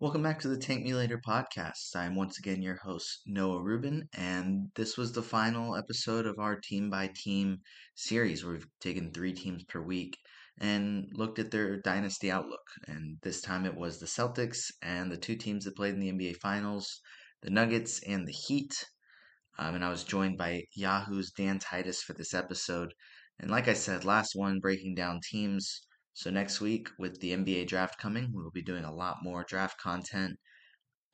Welcome back to the Tank Me Later podcast. I'm once again your host, Noah Rubin, and this was the final episode of our team by team series where we've taken three teams per week and looked at their dynasty outlook. And this time it was the Celtics and the two teams that played in the NBA Finals, the Nuggets and the Heat. Um, and I was joined by Yahoo's Dan Titus for this episode. And like I said, last one breaking down teams so next week with the NBA draft coming, we will be doing a lot more draft content,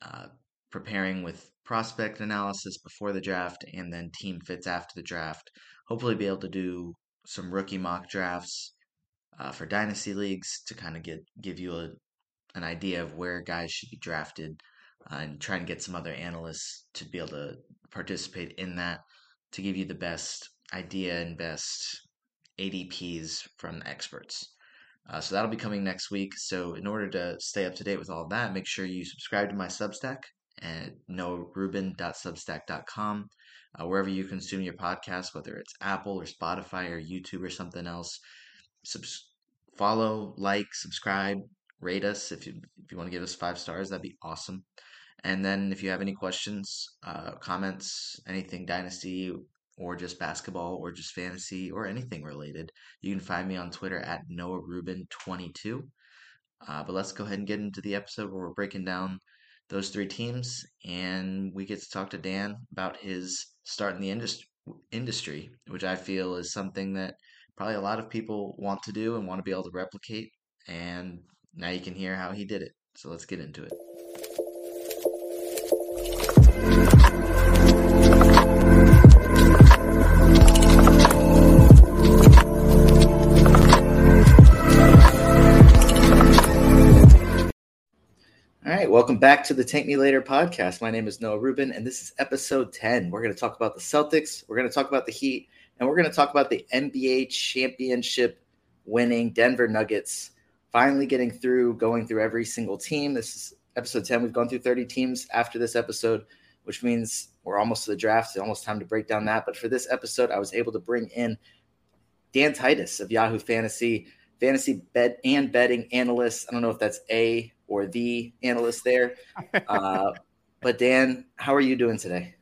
uh, preparing with prospect analysis before the draft and then team fits after the draft. Hopefully, be able to do some rookie mock drafts uh, for dynasty leagues to kind of get give you a, an idea of where guys should be drafted, uh, and try and get some other analysts to be able to participate in that to give you the best idea and best ADPs from experts. Uh, so that'll be coming next week. So in order to stay up to date with all that, make sure you subscribe to my Substack at noahrubin.substack.com. Uh, wherever you consume your podcast, whether it's Apple or Spotify or YouTube or something else, subs- follow, like, subscribe, rate us if you if you want to give us five stars. That'd be awesome. And then if you have any questions, uh, comments, anything Dynasty or just basketball or just fantasy or anything related, you can find me on Twitter at Noah Rubin22. Uh, but let's go ahead and get into the episode where we're breaking down those three teams, and we get to talk to Dan about his start in the industry, industry, which I feel is something that probably a lot of people want to do and want to be able to replicate. And now you can hear how he did it. So let's get into it. Right, welcome back to the Tank Me Later podcast. My name is Noah Rubin, and this is episode 10. We're going to talk about the Celtics, we're going to talk about the Heat, and we're going to talk about the NBA championship winning Denver Nuggets finally getting through, going through every single team. This is episode 10. We've gone through 30 teams after this episode, which means we're almost to the draft. It's almost time to break down that. But for this episode, I was able to bring in Dan Titus of Yahoo Fantasy, fantasy bet and betting analyst. I don't know if that's a or the analyst there. Uh, but Dan, how are you doing today?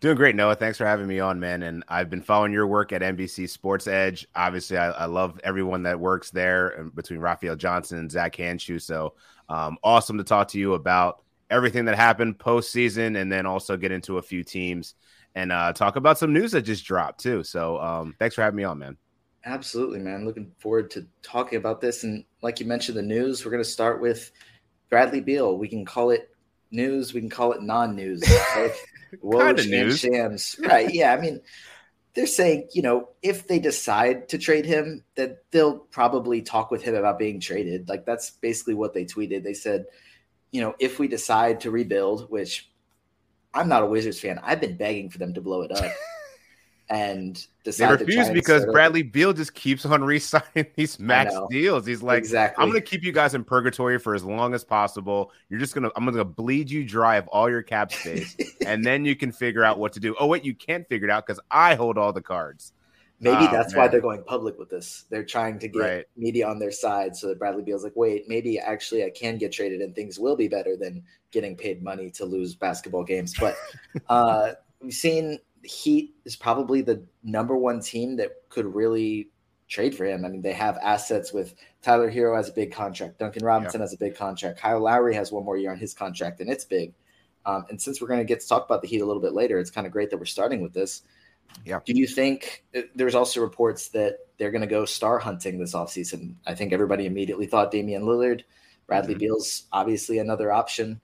Doing great, Noah. Thanks for having me on, man. And I've been following your work at NBC Sports Edge. Obviously, I, I love everyone that works there between Raphael Johnson and Zach Hanshu. So um, awesome to talk to you about everything that happened postseason and then also get into a few teams and uh, talk about some news that just dropped, too. So um, thanks for having me on, man. Absolutely, man. Looking forward to talking about this. And like you mentioned, the news, we're going to start with Bradley Beal. We can call it news. We can call it non-news. kind of news. Shams. Right. Yeah. I mean, they're saying, you know, if they decide to trade him, that they'll probably talk with him about being traded. Like that's basically what they tweeted. They said, you know, if we decide to rebuild, which I'm not a Wizards fan, I've been begging for them to blow it up. and they refuse because Bradley Beal just keeps on re-signing these max deals. He's like, exactly. I'm going to keep you guys in purgatory for as long as possible. You're just gonna, I'm going to bleed you dry of all your cap space, and then you can figure out what to do. Oh wait, you can't figure it out because I hold all the cards. Maybe oh, that's man. why they're going public with this. They're trying to get right. media on their side so that Bradley Beal's like, wait, maybe actually I can get traded and things will be better than getting paid money to lose basketball games. But uh, we've seen Heat is probably the number one team that could really trade for him. I mean, they have assets with Tyler Herro has a big contract, Duncan Robinson yeah. has a big contract, Kyle Lowry has one more year on his contract, and it's big. Um, and since we're going to get to talk about the Heat a little bit later, it's kind of great that we're starting with this. Yeah. Do you think uh, there's also reports that they're going to go star hunting this offseason? I think everybody immediately thought Damian Lillard. Bradley mm-hmm. Beal's obviously another option.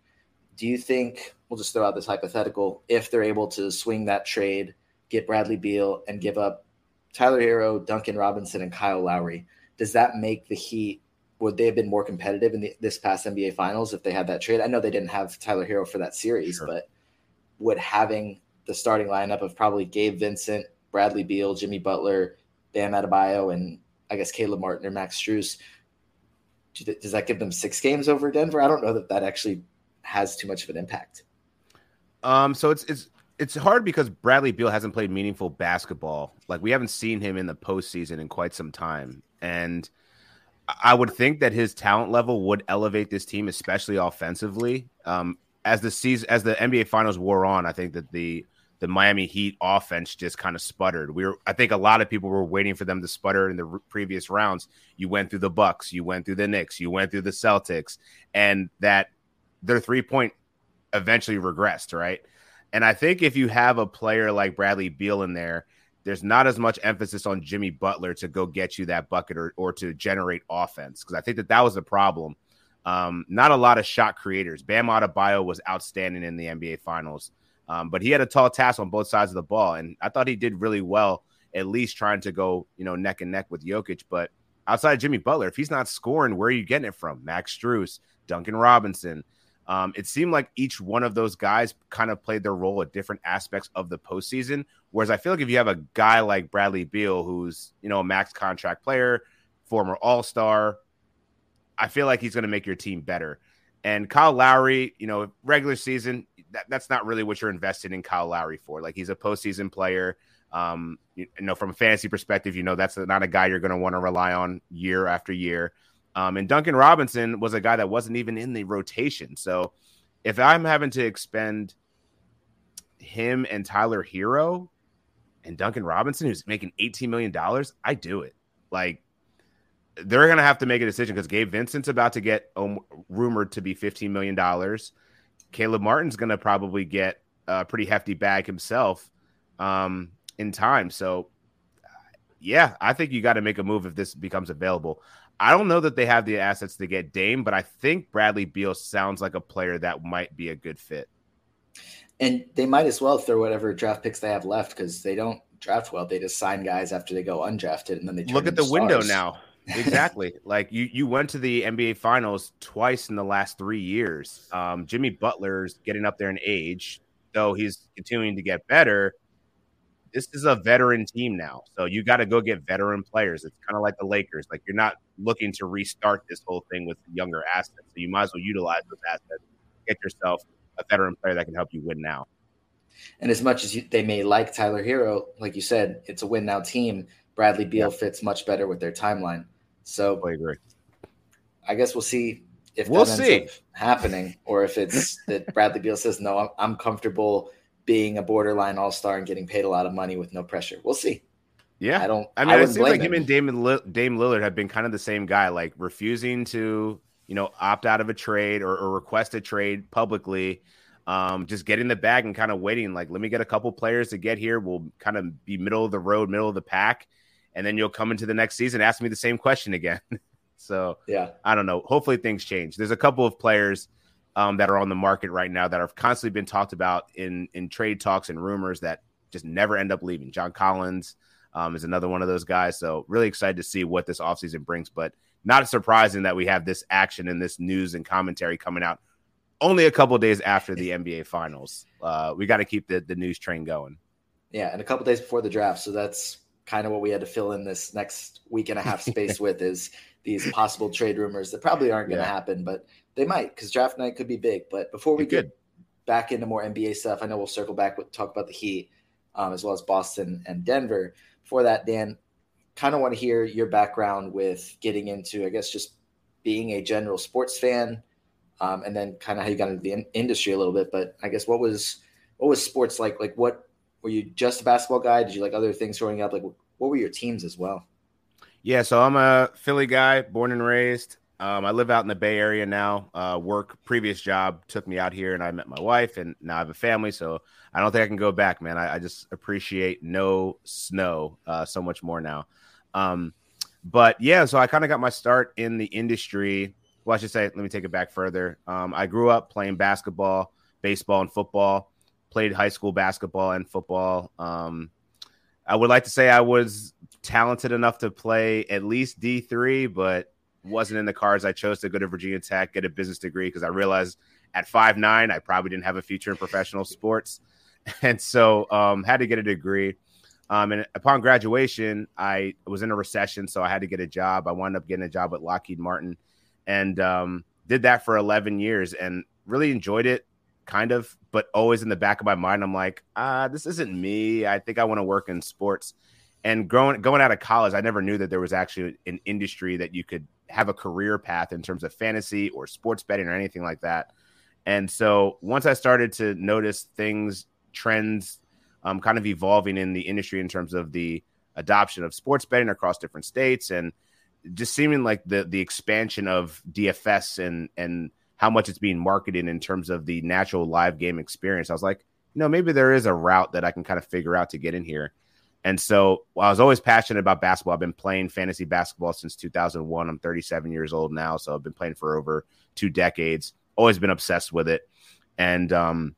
Do you think we'll just throw out this hypothetical if they're able to swing that trade, get Bradley Beal, and give up Tyler Herro, Duncan Robinson, and Kyle Lowry? Does that make the Heat? Would they have been more competitive in the, this past NBA Finals if they had that trade? I know they didn't have Tyler Herro for that series, sure. but would having the starting lineup of probably Gabe Vincent, Bradley Beal, Jimmy Butler, Bam Adebayo, and I guess Caleb Martin or Max Strus, does that give them six games over Denver? I don't know that that actually has too much of an impact. Um, so it's it's it's hard because Bradley Beal hasn't played meaningful basketball. Like we haven't seen him in the postseason in quite some time, and I would think that his talent level would elevate this team, especially offensively. Um, as the season, as the NBA Finals wore on, I think that the the Miami Heat offense just kind of sputtered. We were, I think, a lot of people were waiting for them to sputter in the previous rounds. You went through the Bucks, you went through the Knicks, you went through the Celtics, and that their three point eventually regressed, right? And I think if you have a player like Bradley Beal in there, there's not as much emphasis on Jimmy Butler to go get you that bucket or, or to generate offense. Because I think that that was the problem. Um, not a lot of shot creators. Bam Adebayo was outstanding in the NBA Finals, um, but he had a tall task on both sides of the ball, and I thought he did really well, at least trying to go you know neck and neck with Jokic. But outside of Jimmy Butler, if he's not scoring, where are you getting it from? Max Strus, Duncan Robinson. Um, it seemed like each one of those guys kind of played their role at different aspects of the postseason. Whereas I feel like if you have a guy like Bradley Beal, who's you know a max contract player, former All Star, I feel like he's going to make your team better. And Kyle Lowry, you know, regular season, that, that's not really what you're invested in Kyle Lowry for. Like he's a postseason player. Um, you, you know, from a fantasy perspective, you know that's not a guy you're going to want to rely on year after year. Um, and Duncan Robinson was a guy that wasn't even in the rotation. So if I'm having to expend him and Tyler Herro and Duncan Robinson, who's making $18 million, I do it. Like they're going to have to make a decision because Gabe Vincent's about to get um, rumored to be $15 million. Caleb Martin's going to probably get a pretty hefty bag himself um, in time. So, yeah, I think you got to make a move if this becomes available. I don't know that they have the assets to get Dame, but I think Bradley Beal sounds like a player that might be a good fit. And they might as well throw whatever draft picks they have left because they don't draft well. They just sign guys after they go undrafted, and then they look at the stars. window now. exactly. like you, you went to the NBA Finals twice in the last three years. Um, Jimmy Butler's getting up there in age, though he's continuing to get better this is a veteran team now. So you got to go get veteran players. It's kind of like the Lakers. Like you're not looking to restart this whole thing with younger assets. So you might as well utilize those assets. Get yourself a veteran player that can help you win now. And as much as you, they may like Tyler Herro, like you said, it's a win now team. Bradley Beal yeah. fits much better with their timeline. So I agree. I guess we'll see if we'll see. happening or if it's that Bradley Beal says, no, I'm, I'm comfortable – being a borderline all star and getting paid a lot of money with no pressure. We'll see. Yeah, I don't. I mean, I it seems like him, him and Dame, Dame Lillard have been kind of the same guy, like refusing to, you know, opt out of a trade or, or request a trade publicly. Um, just getting the bag and kind of waiting. Like, let me get a couple players to get here. We'll kind of be middle of the road, middle of the pack, and then you'll come into the next season ask me the same question again. so yeah, I don't know. Hopefully things change. There's a couple of players um, that are on the market right now that have constantly been talked about in in trade talks and rumors that just never end up leaving. John Collins um, is another one of those guys. So really excited to see what this offseason brings, but not surprising that we have this action and this news and commentary coming out only a couple days after the NBA finals. Uh, we got to keep the, the news train going. Yeah, and a couple days before the draft. So that's kind of what we had to fill in this next week and a half space with is these possible trade rumors that probably aren't going to yeah. happen, but they might because draft night could be big. But before we get back into more NBA stuff, I know we'll circle back with talk about the Heat um, as well as Boston and Denver. For that, Dan, kind of want to hear your background with getting into, I guess, just being a general sports fan, um, and then kind of how you got into the in- industry a little bit. But I guess what was what was sports like? Like, what were you just a basketball guy? Did you like other things growing up? Like, what were your teams as well? Yeah, so I'm a Philly guy, born and raised. Um, I live out in the Bay Area now. Uh, work previous job took me out here, and I met my wife, and now I have a family. So I don't think I can go back, man. I, I just appreciate no snow uh, so much more now. Um, but yeah, so I kind of got my start in the industry. Well, I should say, let me take it back further. Um, I grew up playing basketball, baseball, and football. Played high school basketball and football. Um, I would like to say I was talented enough to play at least D three, but wasn't in the cards. I chose to go to Virginia Tech, get a business degree because I realized at five nine I probably didn't have a future in professional sports, and so um, had to get a degree. Um, and upon graduation, I was in a recession, so I had to get a job. I wound up getting a job at Lockheed Martin, and um, did that for eleven years, and really enjoyed it, kind of. But always in the back of my mind, I'm like, ah, this isn't me. I think I want to work in sports. And growing going out of college, I never knew that there was actually an industry that you could have a career path in terms of fantasy or sports betting or anything like that. And so once I started to notice things, trends, um, kind of evolving in the industry in terms of the adoption of sports betting across different states and just seeming like the the expansion of DFS and and how much it's being marketed in terms of the natural live game experience. I was like, you know, maybe there is a route that I can kind of figure out to get in here. And so well, I was always passionate about basketball. I've been playing fantasy basketball since 2001. I'm 37 years old now, so I've been playing for over two decades. Always been obsessed with it. And um,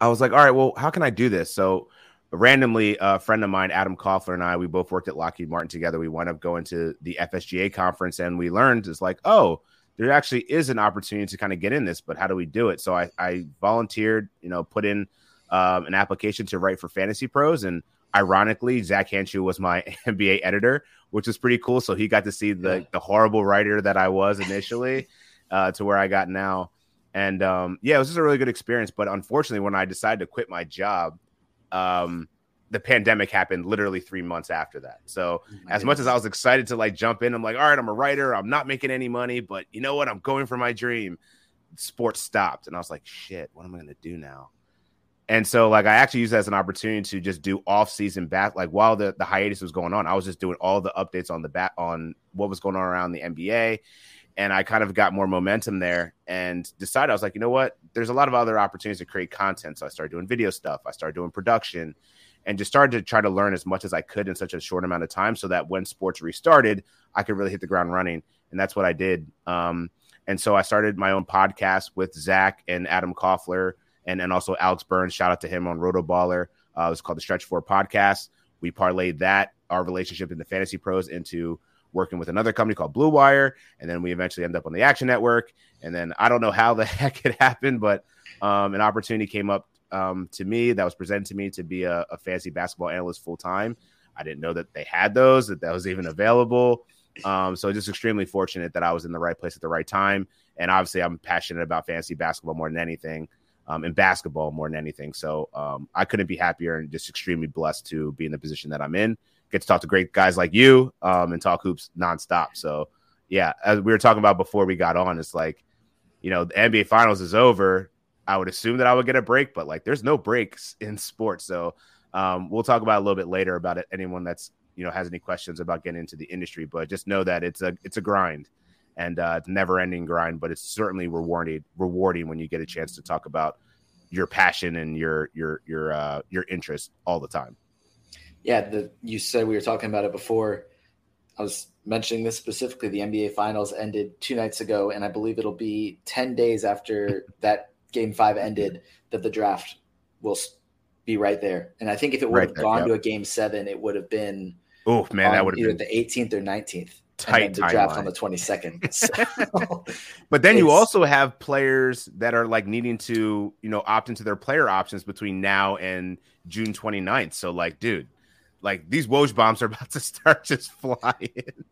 I was like, all right, well, how can I do this? So randomly, a friend of mine, Adam Koffler, and I, we both worked at Lockheed Martin together. We wound up going to the FSGA conference, and we learned it's like, oh, there actually is an opportunity to kind of get in this, but how do we do it? So I, I volunteered, you know, put in um, an application to write for Fantasy Pros, and ironically, Zach Hanshu was my NBA editor, which was pretty cool. So he got to see the the horrible writer that I was initially, uh, to where I got now. And um, yeah, it was just a really good experience. But unfortunately, when I decided to quit my job, um, the pandemic happened literally three months after that. So oh as much as I was excited to like jump in, I'm like, all right, I'm a writer. I'm not making any money, but you know what? I'm going for my dream. Sports stopped, and I was like, shit, what am I going to do now? And so like I actually used that as an opportunity to just do off season back like while the, the hiatus was going on, I was just doing all the updates on the bat on what was going on around the NBA and I kind of got more momentum there and decided I was like, you know what? There's a lot of other opportunities to create content. So I started doing video stuff, I started doing production, and just started to try to learn as much as I could in such a short amount of time so that when sports restarted, I could really hit the ground running. And that's what I did. Um, and so I started my own podcast with Zach and Adam Koffler and, and also Alex Burns. Shout out to him on Rotoballer. Uh, it was called the Stretch Four Podcast. We parlayed that, our relationship in the fantasy pros, into working with another company called Blue Wire, and then we eventually end up on the Action Network. And then I don't know how the heck it happened, but um, an opportunity came up um, to me that was presented to me to be a, a fantasy basketball analyst full time. I didn't know that they had those, that that was even available. Um, so just extremely fortunate that I was in the right place at the right time. And obviously, I'm passionate about fantasy basketball more than anything, um, and basketball more than anything. So um, I couldn't be happier and just extremely blessed to be in the position that I'm in get to talk to great guys like you um, and talk hoops nonstop. So, yeah, as we were talking about before we got on, it's like, you know, the NBA Finals is over. I would assume that I would get a break, but like, there's no breaks in sports. So, um, we'll talk about a little bit later about it. Anyone that's you know has any questions about getting into the industry, but just know that it's a it's a grind, and uh, it's never ending grind. But it's certainly rewarding rewarding when you get a chance to talk about your passion and your your your uh, your interest all the time yeah, the you said we were talking about it before. I was mentioning this specifically. The NBA Finals ended two nights ago, and I believe it'll be ten days after that Game Five ended that the draft will be right there. And I think if it would right have there, gone yep. to a Game Seven, it would have been. Oh man, that would have either been the 18th or 19th. Tight the draft on the 22nd. So but then you also have players that are like needing to, you know, opt into their player options between now and June 29th. So like, dude, like these Woj bombs are about to start just flying.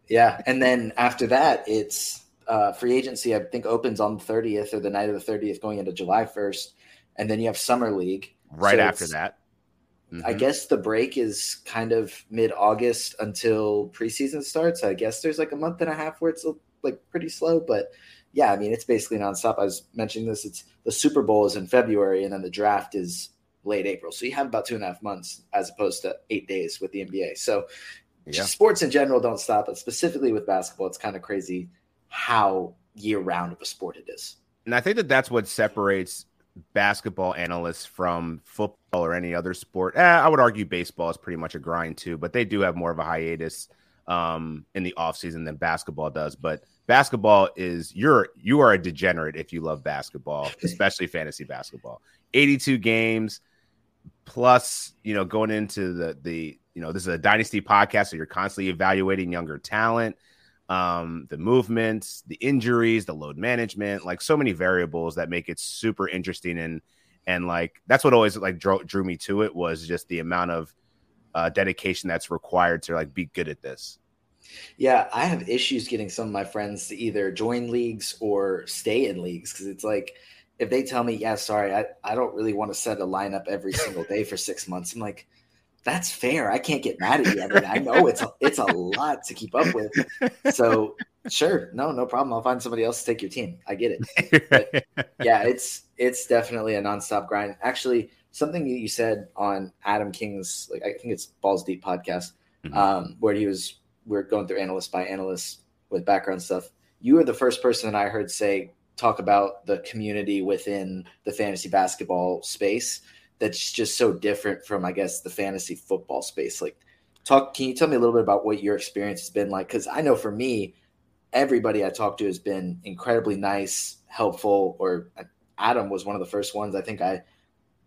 Yeah, and then after that, it's uh, free agency. I think opens on the thirtieth or the night of the thirtieth, going into July first, and then you have summer league right so after that. Mm-hmm. I guess the break is kind of mid August until preseason starts. I guess there's like a month and a half where it's like pretty slow, but yeah, I mean it's basically nonstop. I was mentioning this. It's the Super Bowl is in February, and then the draft is late April. So you have about two and a half months as opposed to eight days with the NBA. So yeah. sports in general don't stop, but specifically with basketball, it's kind of crazy how year round of a sport it is. And I think that that's what separates basketball analysts from football or any other sport. Eh, I would argue baseball is pretty much a grind too, but they do have more of a hiatus um, in the offseason than basketball does. But basketball is you're you are a degenerate if you love basketball, especially fantasy basketball. 82 games, plus you know going into the the you know this is a dynasty podcast so you're constantly evaluating younger talent um the movements the injuries the load management like so many variables that make it super interesting and and like that's what always like drew, drew me to it was just the amount of uh, dedication that's required to like be good at this. Yeah i have issues getting some of my friends to either join leagues or stay in leagues because it's like if they tell me, yeah, sorry, I, I don't really want to set a lineup every single day for six months, I'm like, that's fair. I can't get mad at you. I mean, I know it's a, it's a lot to keep up with. So sure, no, no problem. I'll find somebody else to take your team. I get it. But, yeah, it's it's definitely a nonstop grind. Actually, something you said on Adam King's like I think it's Balls Deep podcast, mm-hmm. um, where he was we are going through analyst by analyst with background stuff. You were the first person that I heard say talk about the community within the fantasy basketball space that's just so different from I guess the fantasy football space. Like talk can you tell me a little bit about what your experience has been like cuz I know for me everybody I talked to has been incredibly nice, helpful or uh, Adam was one of the first ones. I think I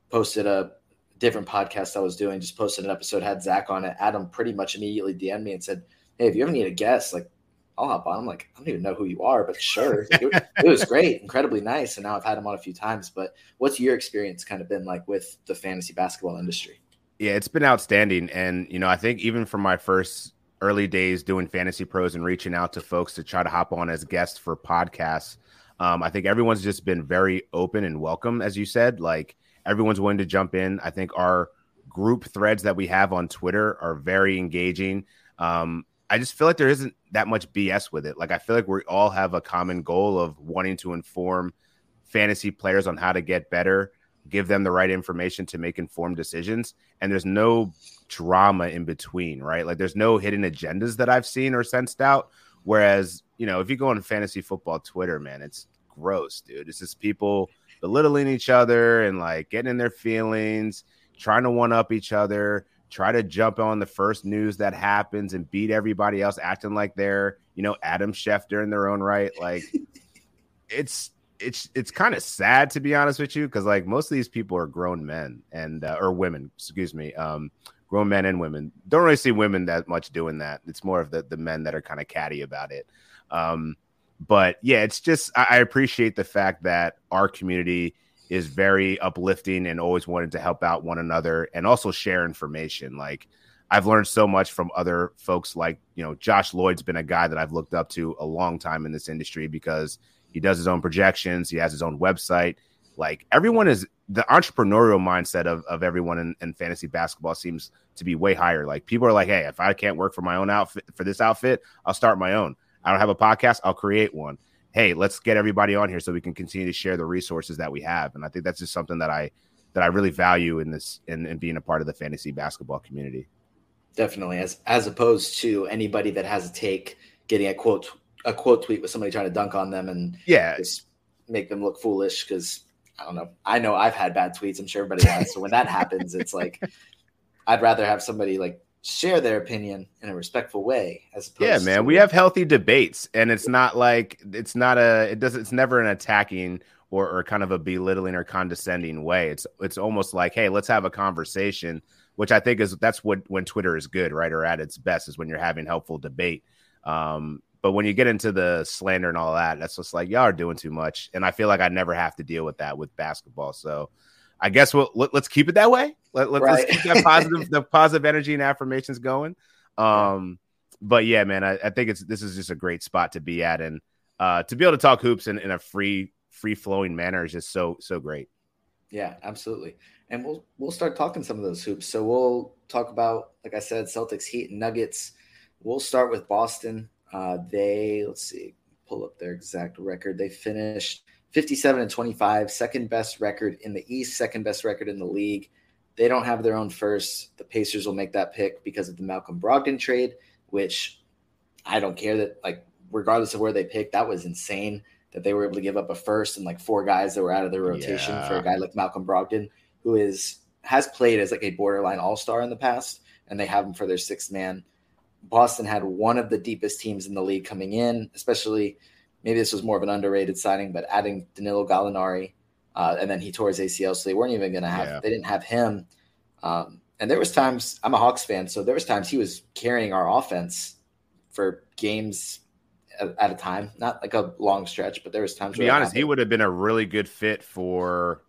posted a different podcast I was doing, just posted an episode, had Zach on it. Adam pretty much immediately DM'd me and said, Hey, if you ever need a guest, like I'll hop on. I'm like, I don't even know who you are, but sure. it, it, was great, incredibly nice. And now I've had him on a few times. But what's your experience kind of been like with the fantasy basketball industry? Yeah, it's been outstanding. And, you know, I think even from my first early days doing fantasy pros and reaching out to folks to try to hop on as guests for podcasts, um, I think everyone's just been very open and welcome, as you said. Like everyone's willing to jump in. I think our group threads that we have on Twitter are very engaging. Um, I just feel like there isn't that much BS with it. Like I feel like we all have a common goal of wanting to inform fantasy players on how to get better, give them the right information to make informed decisions, and there's no drama in between, right? Like there's no hidden agendas that I've seen or sensed out. Whereas, you know, if you go on fantasy football Twitter, man, it's gross, dude. It's just people belittling each other and like getting in their feelings, trying to one up each other try to jump on the first news that happens and beat everybody else, acting like they're, you know, Adam Schefter in their own right. Like it's it's it's kind of sad to be honest with you, because like most of these people are grown men and uh, or women, excuse me, um, grown men and women. Don't really see women that much doing that. It's more of the the men that are kind of catty about it. Um, but yeah, it's just I, I appreciate the fact that our community is very uplifting and always wanted to help out one another and also share information. Like I've learned so much from other folks like, you know, Josh Lloyd's been a guy that I've looked up to a long time in this industry because he does his own projections, he has his own website. Like everyone is the entrepreneurial mindset of, of everyone in, in fantasy basketball seems to be way higher. Like people are like, hey, if I can't work for my own outfit for this outfit, I'll start my own. I don't have a podcast, I'll create one hey, let's get everybody on here so we can continue to share the resources that we have. And I think that's just something that I that I really value in this in, in being a part of the fantasy basketball community. Definitely, as as opposed to anybody that has a take getting a quote a quote tweet with somebody trying to dunk on them and yeah, just make them look foolish because I don't know. I know I've had bad tweets. I'm sure everybody has. So when that happens, it's like I'd rather have somebody like share their opinion in a respectful way as yeah man we have healthy debates and it's not like it's not a it does it's never an attacking or, or kind of a belittling or condescending way. It's it's almost like hey let's have a conversation which i think is that's what when twitter is good right or at its best is when you're having helpful debate. Um but when you get into the slander and all that that's just like y'all are doing too much and i feel like i never have to deal with that with basketball. So I guess we'll let, us keep it that way. Let, us right. keep that positive, the positive energy and affirmations going. Um, but yeah, man, I, I, think it's this is just a great spot to be at, and uh, to be able to talk hoops in, in a free, free flowing manner is just so so great. Yeah, absolutely. And we'll we'll start talking some of those hoops. So we'll talk about, like I said, Celtics, Heat, and Nuggets. We'll start with Boston. Uh, they let's see, pull up their exact record. They finished 57 and 25, second best record in the East, second best record in the league. They don't have their own first. The Pacers will make that pick because of the Malcolm Brogdon trade, which I don't care that, like, regardless of where they pick, that was insane that they were able to give up a first and like four guys that were out of their rotation yeah. for a guy like Malcolm Brogdon, who is has played as like a borderline all star in the past, and they have him for their sixth man. Boston had one of the deepest teams in the league coming in, especially maybe this was more of an underrated signing, but adding Danilo Gallinari, uh, and then he tore his ACL, so they weren't even going to have. Yeah. They didn't have him. Um, and there was times I'm a Hawks fan, so there was times he was carrying our offense for games at, at a time, not like a long stretch, but there was times. To be honest, he would have been a really good fit for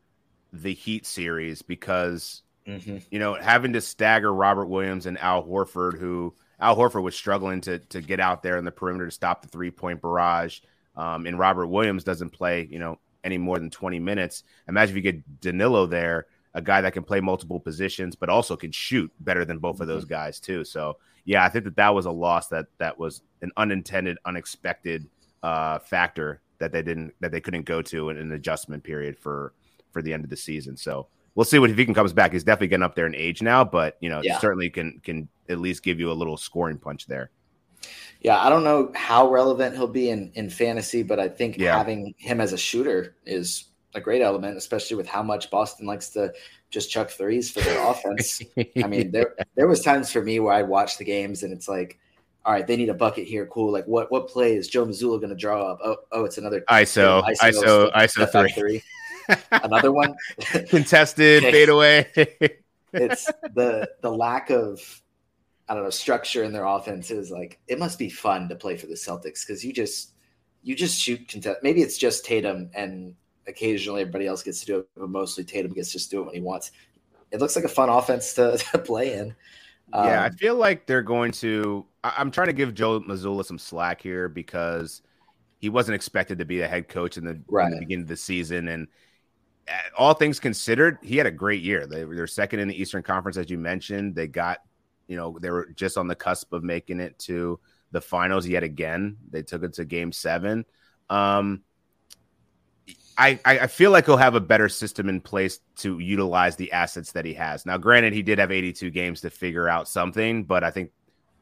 the Heat series because mm-hmm. you know having to stagger Robert Williams and Al Horford, who Al Horford was struggling to to get out there in the perimeter to stop the three point barrage. Um, and Robert Williams doesn't play, you know, any more than 20 minutes. Imagine if you get Danilo there. a guy that can play multiple positions, but also can shoot better than both of those mm-hmm. guys too. So yeah, I think that that was a loss that that was an unintended, unexpected uh, factor that they didn't that they couldn't go to in an adjustment period for for the end of the season. So we'll see what if he can comes back. He's definitely getting up there in age now, but you know yeah. certainly can can at least give you a little scoring punch there. Yeah, I don't know how relevant he'll be in in fantasy, but I think yeah. having him as a shooter is a great element, especially with how much Boston likes to just chuck threes for their offense. I mean, there there was times for me where I'd watch the games and it's like, all right, they need a bucket here. Cool. Like what what play is Joe Mazzulla going to draw up? Oh, oh, it's another ISO ISO ISO, ISO three. three. another one contested fadeaway. it's the the lack of I don't know structure in their offenses. like it must be fun to play for the Celtics because you just you just shoot contest. Maybe it's just Tatum and occasionally everybody else gets to do it, but mostly Tatum gets to just do it when he wants. It looks like a fun offense to, to play in. Um, yeah, I feel like they're going to. I, am trying to give Joe Mazzulla some slack here because he wasn't expected to be a head coach in the, right. in the beginning of the season, and uh, all things considered, he had a great year. They were second in the Eastern Conference, as you mentioned. They got, you know, they were just on the cusp of making it to the finals yet again. They took it to Game Seven. Um, I, I feel like he'll have a better system in place to utilize the assets that he has. Now, granted, he did have 82 games to figure out something, but I think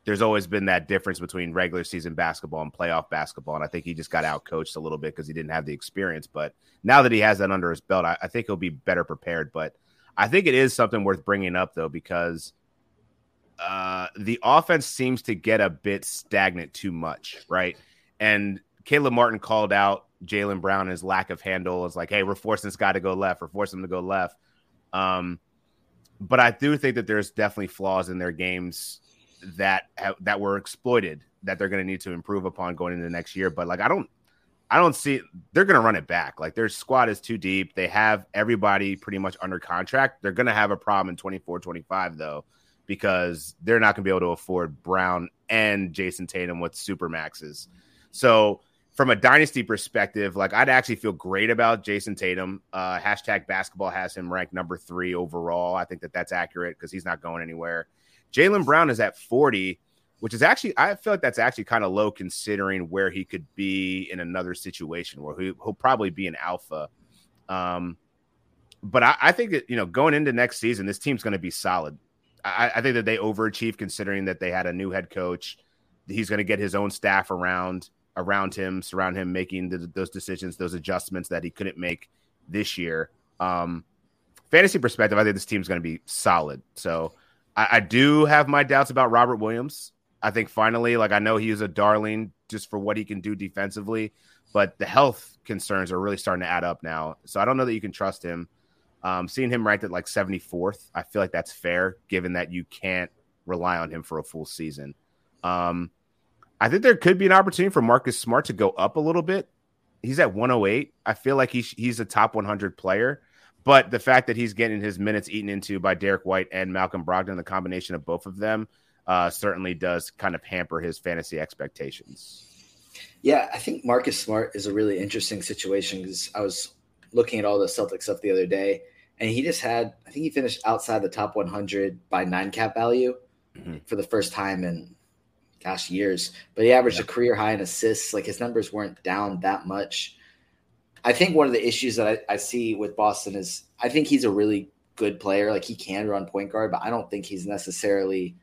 there's always been that difference between regular season basketball and playoff basketball. And I think he just got out coached a little bit because he didn't have the experience. But now that he has that under his belt, I, I, think he'll be better prepared. But I think it is something worth bringing up, though, because uh, the offense seems to get a bit stagnant too much, right? And Caleb Martin called out Jaylen Brown and his lack of handle is like, hey, we're forcing this guy to go left, we're forcing him to go left. Um, but I do think that there's definitely flaws in their games that have, that were exploited that they're going to need to improve upon going into the next year. But like, I don't, I don't see they're going to run it back. Like their squad is too deep. They have everybody pretty much under contract. They're going to have a problem in 24, 25 though, because they're not going to be able to afford Brown and Jayson Tatum with super maxes. So from a dynasty perspective, like I'd actually feel great about Jayson Tatum. Uh, hashtag basketball has him ranked number three overall. I think that that's accurate because he's not going anywhere. Jaylen Brown is at 40, which is actually, I feel like that's actually kind of low considering where he could be in another situation where he, will probably be an alpha. Um, but I, I, think that, you know, going into next season, this team's going to be solid. I, I think that they overachieved considering that they had a new head coach. He's going to get his own staff around around him, surround him, making the, those decisions, those adjustments that he couldn't make this year. Um, fantasy perspective, I think this team's going to be solid. So I, I, do have my doubts about Robert Williams. I think finally, like I know he is a darling just for what he can do defensively, but the health concerns are really starting to add up now. So I don't know that you can trust him. Um, seeing him ranked at like 74th, I feel like that's fair given that you can't rely on him for a full season. Um, I think there could be an opportunity for Marcus Smart to go up a little bit. He's at 108. I feel like he's he's a top 100 player, but the fact that he's getting his minutes eaten into by Derrick White and Malcolm Brogdon, the combination of both of them, uh, certainly does kind of hamper his fantasy expectations. Yeah, I think Marcus Smart is a really interesting situation because I was looking at all the Celtics stuff the other day, and he just had I think he finished outside the top 100 by nine cat value mm-hmm. for the first time in gosh, years. But he averaged yeah. a career high in assists. Like his numbers weren't down that much. I think one of the issues that I, I see with Boston is I think he's a really good player. Like he can run point guard, but I don't think he's necessarily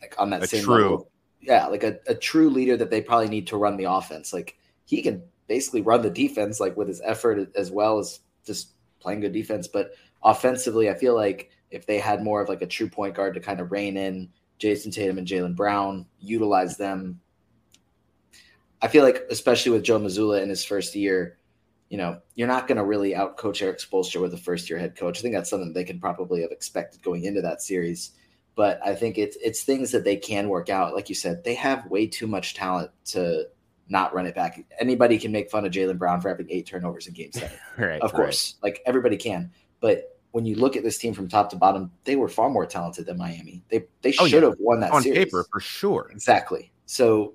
like on that a same true. level. Yeah, like a, a true leader that they probably need to run the offense. Like he can basically run the defense like with his effort as well as just playing good defense. But offensively, I feel like if they had more of like a true point guard to kind of rein in Jayson Tatum and Jaylen Brown, utilize them. I feel like, especially with Joe Mazzulla in his first year, you know, you're not going to really outcoach Erik Spoelstra with a first year head coach. I think that's something they could probably have expected going into that series. But I think it's it's things that they can work out. Like you said, they have way too much talent to not run it back. Anybody can make fun of Jaylen Brown for having eight turnovers in game seven. right, of course. Right. Like everybody can. But when you look at this team from top to bottom, they were far more talented than Miami. They they oh, should yeah. have won that on series. paper for sure. Exactly. So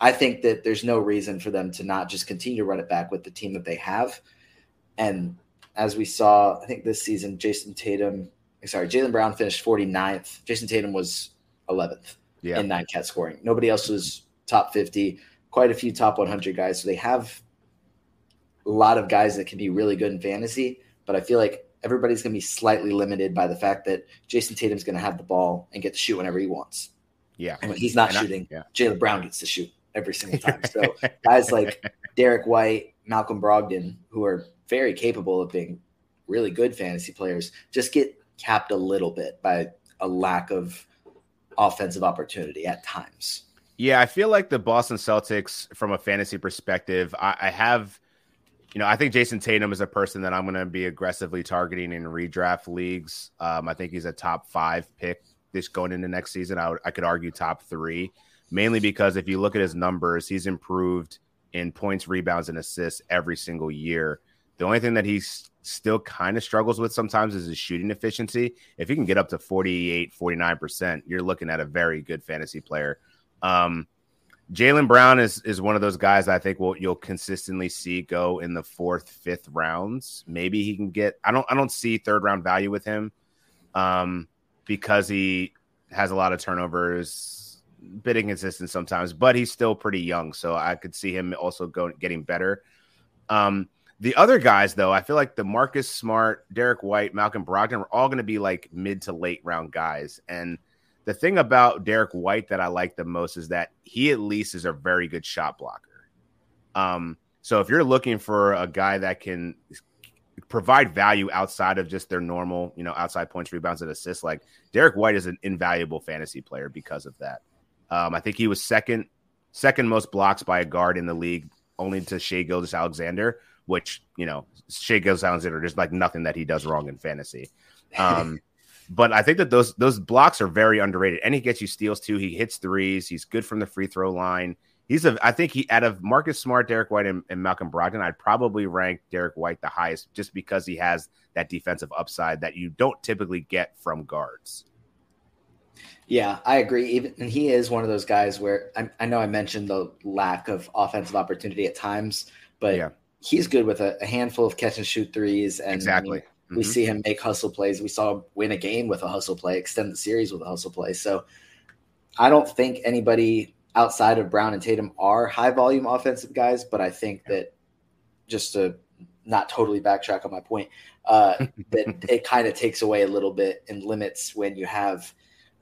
I think that there's no reason for them to not just continue to run it back with the team that they have. And as we saw, I think this season, Jayson Tatum, sorry, Jaylen Brown finished 49th. Jayson Tatum was 11th yeah. in nine cat scoring. Nobody else was top 50. Quite a few top 100 guys. So they have a lot of guys that can be really good in fantasy, but I feel like everybody's going to be slightly limited by the fact that Jayson Tatum's going to have the ball and get to shoot whenever he wants. Yeah. And when he's not and shooting, I, yeah. Jaylen Brown gets to shoot every single time. So guys like Derrick White, Malcolm Brogdon, who are very capable of being really good fantasy players, just get capped a little bit by a lack of offensive opportunity at times. Yeah, I feel like the Boston Celtics, from a fantasy perspective, I, I have, you know, I think Jayson Tatum is a person that I'm going to be aggressively targeting in redraft leagues. Um, I think he's a top five pick this going into next season. I, would, I could argue top three, mainly because if you look at his numbers, he's improved in points, rebounds, and assists every single year. The only thing that he's still kind of struggles with sometimes is his shooting efficiency. If he can get up to 48, 49%, you're looking at a very good fantasy player. Um, Jaylen Brown is is one of those guys I think will you'll consistently see go in the fourth, fifth rounds. Maybe he can get. I don't. I don't see third round value with him, um, because he has a lot of turnovers, bit inconsistent sometimes, but he's still pretty young. So I could see him also going getting better. Um, the other guys, though, I feel like the Marcus Smart, Derrick White, Malcolm Brogdon are all going to be like mid to late round guys. And the thing about Derrick White that I like the most is that he at least is a very good shot blocker. Um, so if you're looking for a guy that can provide value outside of just their normal, you know, outside points, rebounds, and assists, like Derrick White is an invaluable fantasy player because of that. Um, I think he was second, second most blocks by a guard in the league, only to Shai Gilgeous-Alexander, which you know Shai Gilgeous-Alexander. There's like nothing that he does wrong in fantasy. Um, but I think that those those blocks are very underrated. And he gets you steals too. He hits threes. He's good from the free throw line. He's a. I think he out of Marcus Smart, Derrick White, and, and Malcolm Brogdon, I'd probably rank Derrick White the highest just because he has that defensive upside that you don't typically get from guards. Yeah, I agree. Even and he is one of those guys where I, I know I mentioned the lack of offensive opportunity at times, but yeah he's good with a, a, handful of catch and shoot threes. And exactly. Mm-hmm. we see him make hustle plays. We saw him win a game with a hustle play, extend the series with a hustle play. So I don't think anybody outside of Brown and Tatum are high volume offensive guys, but I think that just to not totally backtrack on my point, uh, that it kind of takes away a little bit and limits when you have,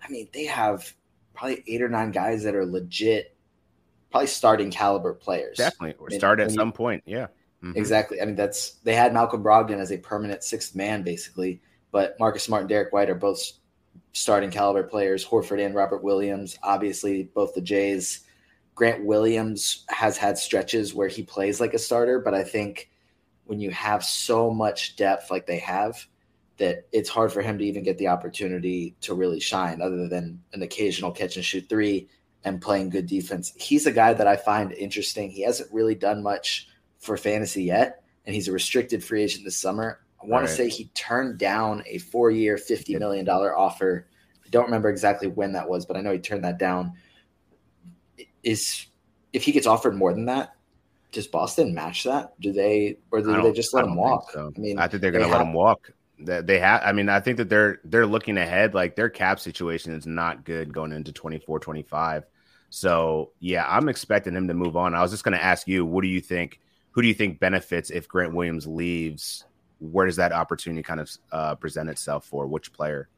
I mean, they have probably eight or nine guys that are legit, probably starting caliber players. Definitely, or start at some point. Yeah. Mm-hmm. Exactly. I mean, that's they had Malcolm Brogdon as a permanent sixth man, basically, but Marcus Smart and Derrick White are both starting caliber players. Horford and Robert Williams, obviously, both the Jays. Grant Williams has had stretches where he plays like a starter, but I think when you have so much depth like they have, that it's hard for him to even get the opportunity to really shine other than an occasional catch and shoot three and playing good defense. He's a guy that I find interesting. He hasn't really done much for fantasy yet, and he's a restricted free agent this summer. I want right. to say he turned down a four year, $50 million offer. I don't remember exactly when that was, but I know he turned that down. Is if he gets offered more than that, does Boston match that? Do they, or do they just let him walk? So. I mean, I think they're going to let him walk. That they have, I mean, I think that they're they're looking ahead. Like their cap situation is not good going into 24, 25. So yeah, I'm expecting him to move on. I was just going to ask you, what do you think? Who do you think benefits if Grant Williams leaves? Where does that opportunity kind of uh, present itself for which player?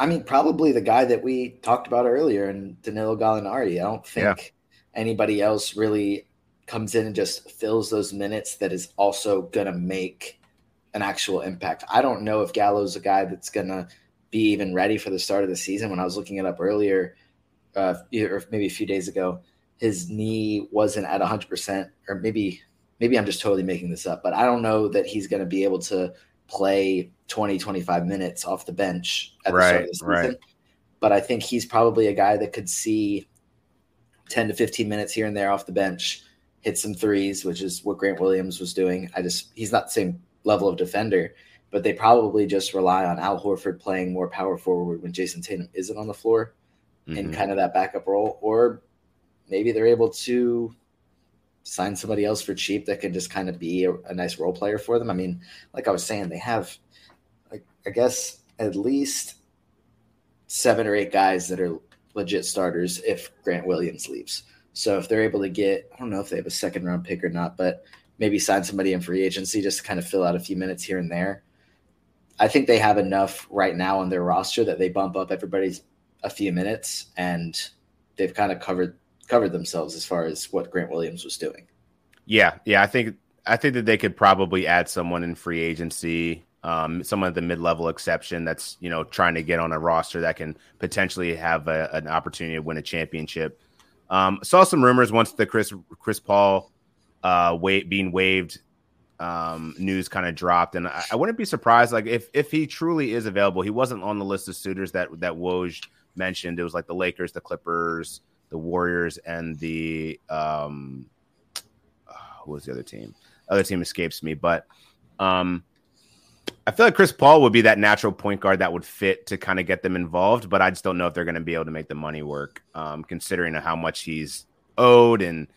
I mean, probably the guy that we talked about earlier, and Danilo Gallinari. I don't think yeah. anybody else really comes in and just fills those minutes that is also going to make an actual impact. I don't know if Gallo's a guy that's going to be even ready for the start of the season. When I was looking it up earlier, uh, or maybe a few days ago, his knee wasn't at 100% or maybe maybe I'm just totally making this up, but I don't know that he's going to be able to play 20 25 minutes off the bench at right, the start of the season. Right. But I think he's probably a guy that could see 10 to 15 minutes here and there off the bench, hit some threes, which is what Grant Williams was doing. I just he's not the same level of defender, but they probably just rely on Al Horford playing more power forward when Jayson Tatum isn't on the floor mm-hmm. in kind of that backup role or maybe they're able to sign somebody else for cheap that can just kind of be a, a nice role player for them. I mean, like I was saying, they have, I guess, at least seven or eight guys that are legit starters if Grant Williams leaves. So if they're able to get, I don't know if they have a second round pick or not, but maybe sign somebody in free agency just to kind of fill out a few minutes here and there. I think they have enough right now on their roster that they bump up everybody's a few minutes and they've kind of covered covered themselves as far as what Grant Williams was doing. Yeah, yeah, I think I think that they could probably add someone in free agency, um, someone at the mid level exception that's you know trying to get on a roster that can potentially have a, an opportunity to win a championship. Um, saw some rumors once the Chris Chris Paul uh, wait being waived um, news kind of dropped, and I, I, wouldn't be surprised like if if he truly is available. He wasn't on the list of suitors that that Woj mentioned. It was like the Lakers, the Clippers, the Warriors, and the um, uh, who was the other team? Other team escapes me, but um, I feel like Chris Paul would be that natural point guard that would fit to kind of get them involved, but I just don't know if they're going to be able to make the money work, um, considering how much he's owed. And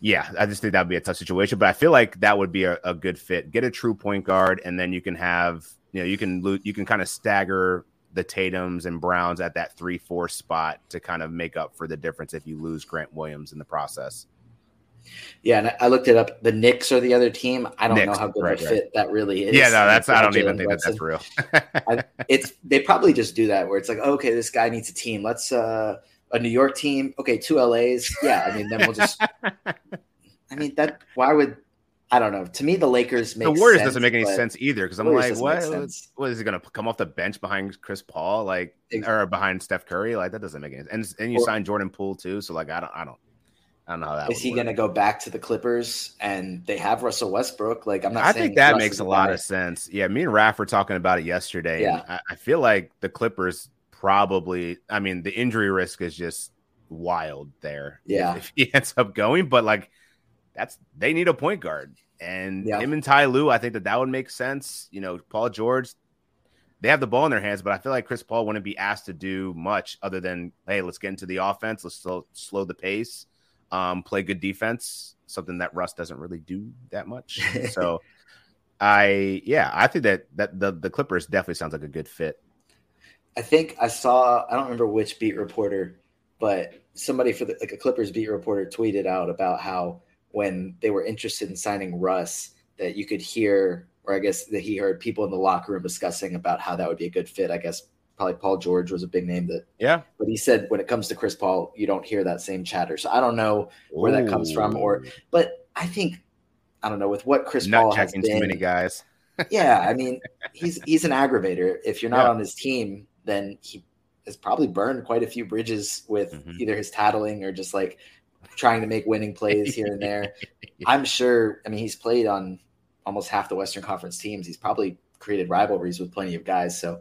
yeah, I just think that would be a tough situation. But I feel like that would be a, a good fit. Get a true point guard, and then you can have you know you can you can kind of stagger the Tatum's and Browns at that three four spot to kind of make up for the difference if you lose Grant Williams in the process. Yeah, and I looked it up. The Knicks are the other team. I don't Knicks, know how good right, a fit right. that really is. Yeah, no, that's I don't even think that that's real. I, it's they probably just do that where it's like, okay, this guy needs a team. Let's uh a New York team. Okay, two LAs. Yeah, I mean, then we'll just. I mean that. Why would I don't know. To me, the Lakers make the Warriors sense, doesn't make any sense either because I'm like, what? What is he going to come off the bench behind Chris Paul, like, exactly. or behind Steph Curry? Like that doesn't make any. sense. And and you or, sign Jordan Poole too, so like I don't, I don't, I don't know how that is. he going to go back to the Clippers and they have Russell Westbrook? Like I'm not. I think that makes a lot of sense. Yeah, me and Raph were talking about it yesterday. Yeah, I, I feel like the Clippers probably. I mean, the injury risk is just wild there. Yeah, if, if he ends up going, but like that's they need a point guard. And yeah. him and Ty Lue, I think that that would make sense. You know, Paul George, they have the ball in their hands, but I feel like Chris Paul wouldn't be asked to do much other than, hey, let's get into the offense, let's slow, slow the pace, um, play good defense, something that Russ doesn't really do that much. so, I yeah, I think that that the the Clippers definitely sounds like a good fit. I think I saw I don't remember which beat reporter, but somebody for the, like a Clippers beat reporter tweeted out about how when they were interested in signing Russ that you could hear, or I guess that he heard people in the locker room discussing about how that would be a good fit. I guess probably Paul George was a big name that, yeah. But he said when it comes to Chris Paul, you don't hear that same chatter. So I don't know where Ooh. that comes from, or but I think I don't know with what Chris not Paul has been. Too many guys. yeah, I mean he's he's an aggravator. If you're not yeah. on his team, then he has probably burned quite a few bridges with mm-hmm. either his tattling or just like trying to make winning plays here and there. I'm sure. I mean, he's played on almost half the Western Conference teams. He's probably created rivalries with plenty of guys. So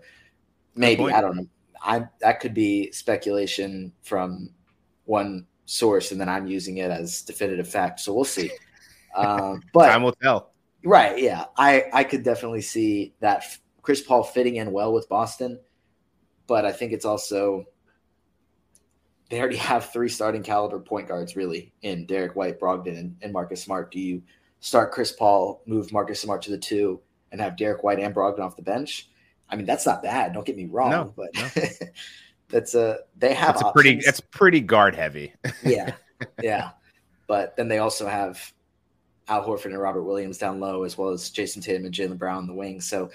maybe I don't know. I that could be speculation from one source, and then I'm using it as definitive fact. So we'll see. Um, but time will tell. Right? Yeah, I I could definitely see that Chris Paul fitting in well with Boston, but I think it's also they already have three starting caliber point guards really in Derrick White, Brogdon, and, and, Marcus Smart. Do you start Chris Paul, move Marcus Smart to the two, and have Derrick White and Brogdon off the bench? I mean, that's not bad. Don't get me wrong, no, but no. that's a they have that's a pretty that's pretty guard heavy. yeah, yeah, but then they also have Al Horford and Robert Williams down low, as well as Jayson Tatum and Jaylen Brown in the wing. So,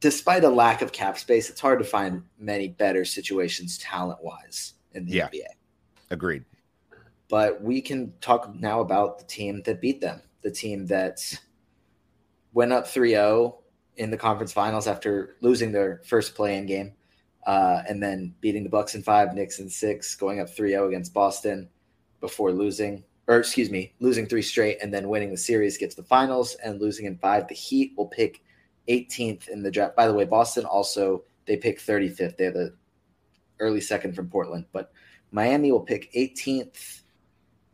despite a lack of cap space, it's hard to find many better situations talent wise in the yeah. NBA. Agreed. But we can talk now about the team that beat them, the team that went up 3 0 in the conference finals after losing their first play in game. Uh, and then beating the Bucks in five, Knicks in six, going up 3-0 against Boston before losing, or excuse me, losing three straight and then winning the series, gets the finals and losing in five. The Heat will pick 18th in the draft. By the way, Boston also they pick 35th. They're the early second from Portland. But Miami will pick 18th,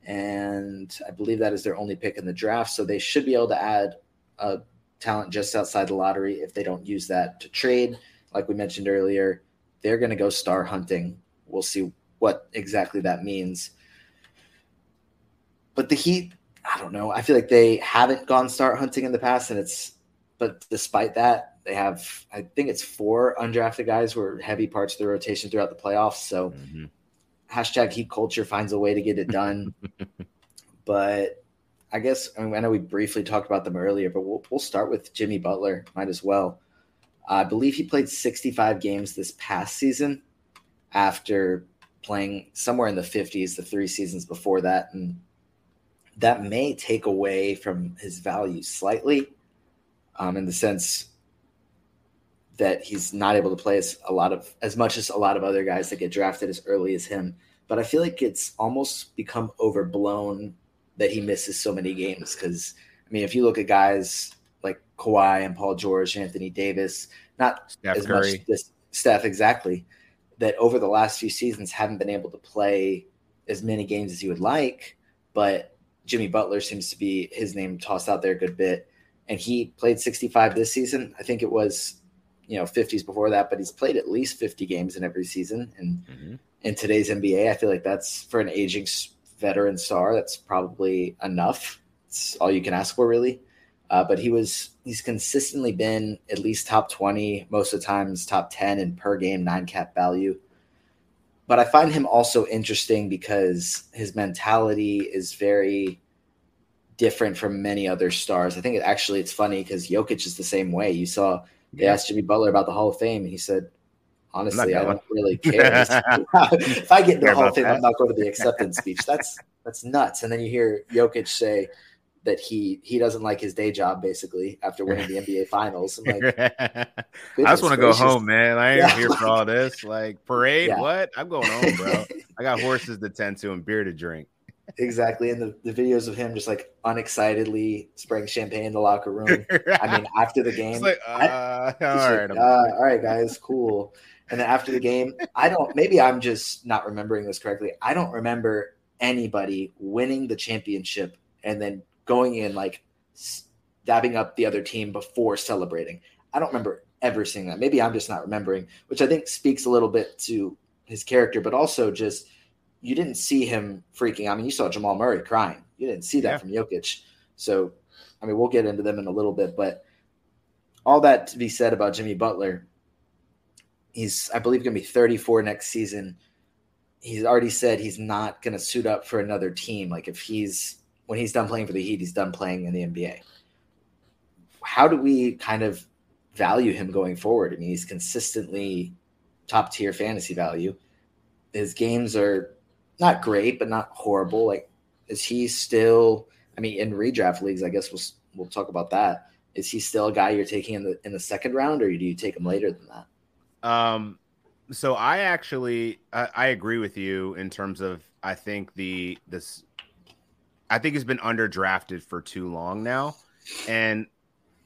and I believe that is their only pick in the draft. So they should be able to add a talent just outside the lottery if they don't use that to trade. Like we mentioned earlier, they're going to go star hunting. We'll see what exactly that means. but the Heat, I don't know. I feel like they haven't gone star hunting in the past, and it's but despite that, they have I think it's four undrafted guys who are heavy parts of the rotation throughout the playoffs. So mm-hmm. hashtag Heat culture finds a way to get it done. but I guess I, mean, I know we briefly talked about them earlier, but we'll we'll start with Jimmy Butler. Might as well. I believe he played 65 games this past season after playing somewhere in the 50s the three seasons before that. And that may take away from his value slightly um, in the sense that he's not able to play as a lot of as much as a lot of other guys that get drafted as early as him. But I feel like it's almost become overblown that he misses so many games. Because I mean, if you look at guys like Kawhi and Paul George, Anthony Davis, not Steph as Curry. much as Steph exactly, that over the last few seasons haven't been able to play as many games as he would like. But Jimmy Butler seems to be his name tossed out there a good bit. And he played 65 this season. I think it was, you know, 50s before that, but he's played at least 50 games in every season. And mm-hmm. in today's NBA, I feel like that's for an aging veteran star, that's probably enough. It's all you can ask for, really. Uh, but he was he's consistently been at least top 20 most of the times top 10 in per game nine cat value but i find him also interesting because his mentality is very different from many other stars i think it actually it's funny because Jokic is the same way you saw they asked jimmy butler about the hall of fame and he said honestly i don't really care if i get into the hall of fame i'm not going to the acceptance speech that's that's nuts and then you hear Jokic say that he he doesn't like his day job basically after winning the NBA finals. I'm like, I just want to go home, man. I ain't yeah, here for all this. Like parade, yeah. what? I'm going home, bro. I got horses to tend to and beer to drink. Exactly. And the, the videos of him just like unexcitedly spraying champagne in the locker room. I mean, after the game, like, uh, I, all, right, like, uh, all right, guys, cool. And then after the game, I don't, maybe I'm just not remembering this correctly. I don't remember anybody winning the championship and then going in like dabbing up the other team before celebrating. I don't remember ever seeing that. Maybe I'm just not remembering, which I think speaks a little bit to his character, but also just you didn't see him freaking. I mean, you saw Jamal Murray crying. You didn't see that yeah. from Jokic. So, I mean, we'll get into them in a little bit, but all that to be said about Jimmy Butler, he's, I believe, going to be 34 next season. He's already said he's not going to suit up for another team. Like, if he's when he's done playing for the Heat, he's done playing in the NBA. How do we kind of value him going forward? I mean, he's consistently top tier fantasy value. His games are not great, but not horrible. Like, is he still? I mean, in redraft leagues, I guess we'll we'll talk about that. Is he still a guy you're taking in the in the second round, or do you take him later than that? Um, so I actually I, I agree with you in terms of I think the this I think he's been underdrafted for too long now. And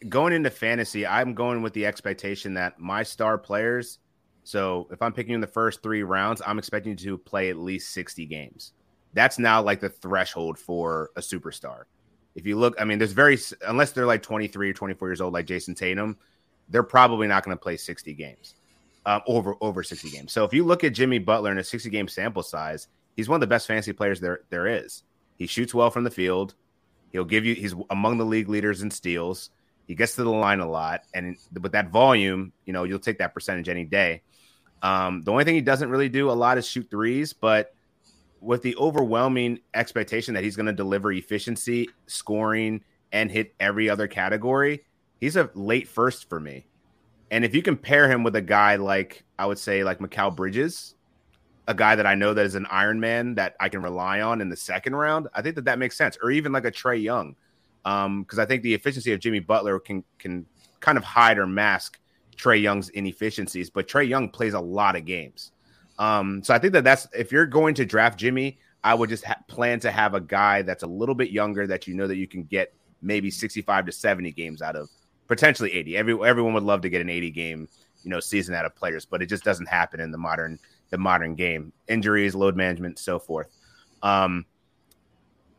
going into fantasy, I'm going with the expectation that my star players. So if I'm picking in the first three rounds, I'm expecting to play at least 60 games. That's now like the threshold for a superstar. If you look, I mean, there's very, unless they're like 23 or 24 years old, like Jayson Tatum, they're probably not going to play 60 games um, over over 60 games. So if you look at Jimmy Butler in a 60 game sample size, he's one of the best fantasy players there there is. He shoots well from the field. He'll give you. He's among the league leaders in steals. He gets to the line a lot, and with that volume, you know you'll take that percentage any day. Um, the only thing he doesn't really do a lot is shoot threes, but with the overwhelming expectation that he's going to deliver efficiency, scoring, and hit every other category, he's a late first for me. And if you compare him with a guy like I would say like Mikal Bridges, a guy that I know that is an Iron Man that I can rely on in the second round, I think that that makes sense. Or even like a Trae Young, because um, I think the efficiency of Jimmy Butler can can kind of hide or mask Trae Young's inefficiencies. But Trae Young plays a lot of games, um, so I think that that's if you're going to draft Jimmy, I would just ha- plan to have a guy that's a little bit younger that you know that you can get maybe 65 to 70 games out of, potentially 80. Every everyone would love to get an 80 game you know season out of players, but it just doesn't happen in the modern the modern game injuries, load management, so forth. Um,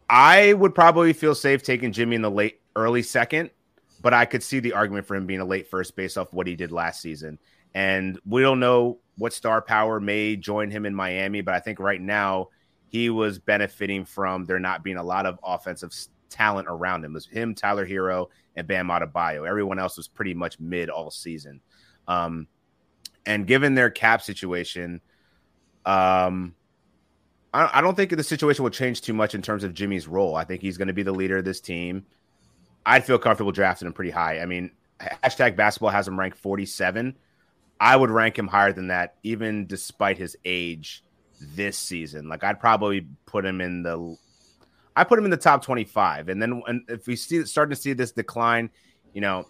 I would probably feel safe taking Jimmy in the late, early second, but I could see the argument for him being a late first based off what he did last season. And we don't know what star power may join him in Miami, but I think right now he was benefiting from there not being a lot of offensive talent around him. It was him, Tyler Herro, and Bam Adebayo. Everyone else was pretty much mid all season. Um, and given their cap situation, um, I, I don't think the situation will change too much in terms of Jimmy's role. I think he's going to be the leader of this team. I'd feel comfortable drafting him pretty high. I mean, hashtag basketball has him ranked 47. I would rank him higher than that, even despite his age this season. Like I'd probably put him in the I put him in the top 25. And then and if we see starting to see this decline, you know,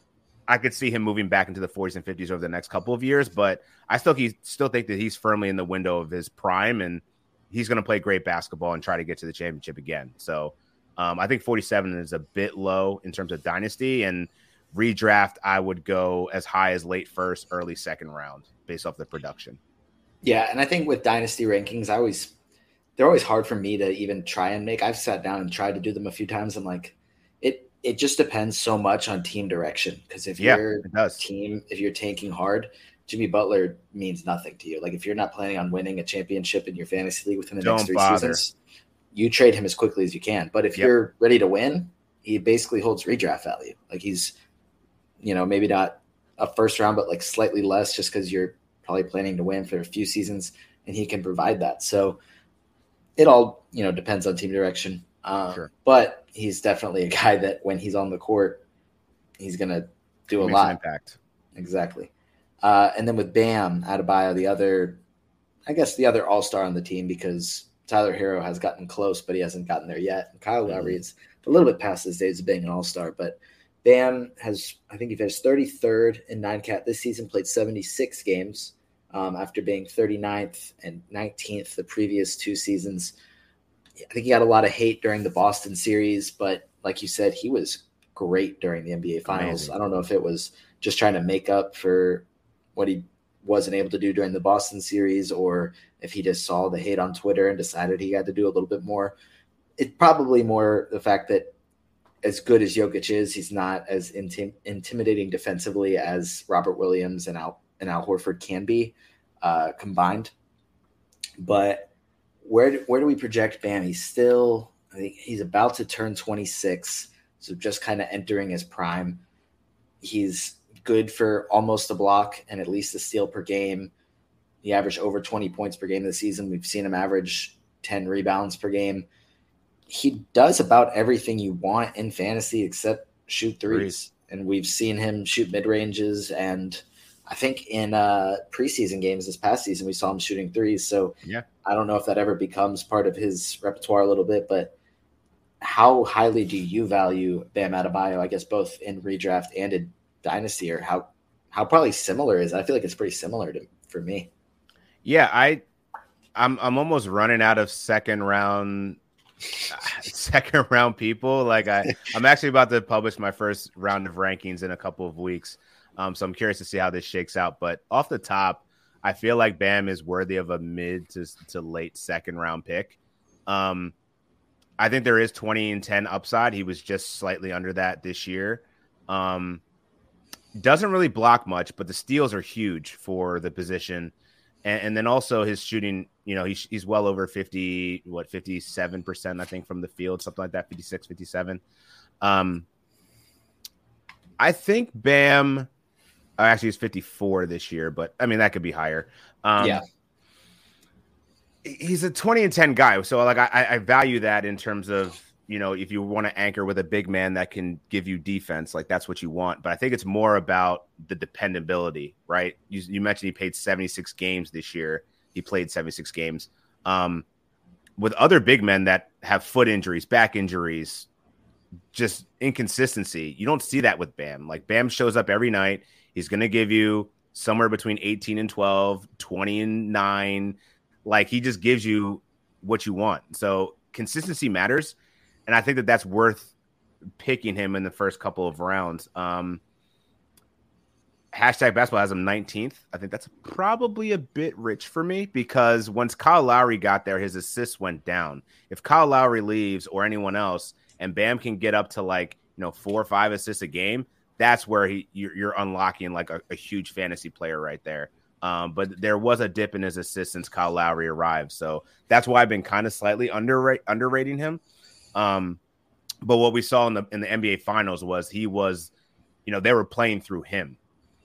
I could see him moving back into the 40s and 50s over the next couple of years, but I still he still think that he's firmly in the window of his prime and he's going to play great basketball and try to get to the championship again. So, um, I think 47 is a bit low in terms of dynasty and redraft. I would go as high as late first, early second round based off the production. Yeah, and I think with dynasty rankings, I always they're always hard for me to even try and make. I've sat down and tried to do them a few times. I'm like, it it just depends so much on team direction. Because if yeah, your team, if you're tanking hard, Jimmy Butler means nothing to you. Like if you're not planning on winning a championship in your fantasy league within the Don't next three bother. seasons, you trade him as quickly as you can. But if yep. you're ready to win, he basically holds redraft value. Like he's, you know, maybe not a first round, but like slightly less just because you're probably planning to win for a few seasons, and he can provide that. So it all you know depends on team direction. Um, sure. But he's definitely a guy that when he's on the court, he's gonna do a lot. impact. Exactly. Uh, and then with Bam Adebayo, the other, I guess the other All Star on the team because Tyler Herro has gotten close, but he hasn't gotten there yet. And Kyle mm-hmm. Lowry is a little bit past his days of being an All Star, but Bam has, I think he finished 33rd in nine cat this season, played 76 games um, after being 39th and 19th the previous two seasons. I think he got a lot of hate during the Boston series, but like you said, he was great during the NBA Finals. Amazing. I don't know if it was just trying to make up for what he wasn't able to do during the Boston series or if he just saw the hate on Twitter and decided he had to do a little bit more. It's probably more the fact that as good as Jokic is, he's not as intim- intimidating defensively as Robert Williams and Al and Al Horford can be uh, combined. But where do, where do we project Bam? He's still I think he's about to turn 26, so just kind of entering his prime. He's good for almost a block and at least a steal per game. He averaged over 20 points per game this season. We've seen him average 10 rebounds per game. He does about everything you want in fantasy except shoot threes. And we've seen him shoot mid ranges and I think in uh, preseason games this past season, we saw him shooting threes. So yeah, I don't know if that ever becomes part of his repertoire a little bit, but how highly do you value Bam Adebayo? I guess both in redraft and in dynasty, or how how probably similar is? I feel like it's pretty similar to for me. Yeah, I I'm I'm almost running out of second round second round people. Like I I'm actually about to publish my first round of rankings in a couple of weeks. Um, so I'm curious to see how this shakes out. But off the top, I feel like Bam is worthy of a mid to, to late second round pick. Um, I think there is 20 and 10 upside. He was just slightly under that this year. Um, doesn't really block much, but the steals are huge for the position. And, and then also his shooting, you know, he's, he's well over 50, what, 57%, I think, from the field, something like that, 56, 57. Um, I think Bam uh, actually, he's 54 this year, but I mean that could be higher. Um, yeah, he's a 20 and 10 guy, so like I, I value that in terms of you know if you want to anchor with a big man that can give you defense, like that's what you want. But I think it's more about the dependability, right? You, you mentioned he played 76 games this year. He played 76 games. Um, with other big men that have foot injuries, back injuries, just inconsistency. You don't see that with Bam. Like Bam shows up every night. He's going to give you somewhere between 18 and 12, 20 and 9. Like he just gives you what you want. So consistency matters. And I think that that's worth picking him in the first couple of rounds. Um, hashtag basketball has him 19th. I think that's probably a bit rich for me because once Kyle Lowry got there, his assists went down. If Kyle Lowry leaves or anyone else, and Bam can get up to like, you know, four or five assists a game, that's where he you're, you're unlocking like a, a, huge fantasy player right there. Um, but there was a dip in his assists since Kyle Lowry arrived. So that's why I've been kind of slightly underrate, underrating him. Um, but what we saw in the in the NBA finals was he was, you know, they were playing through him.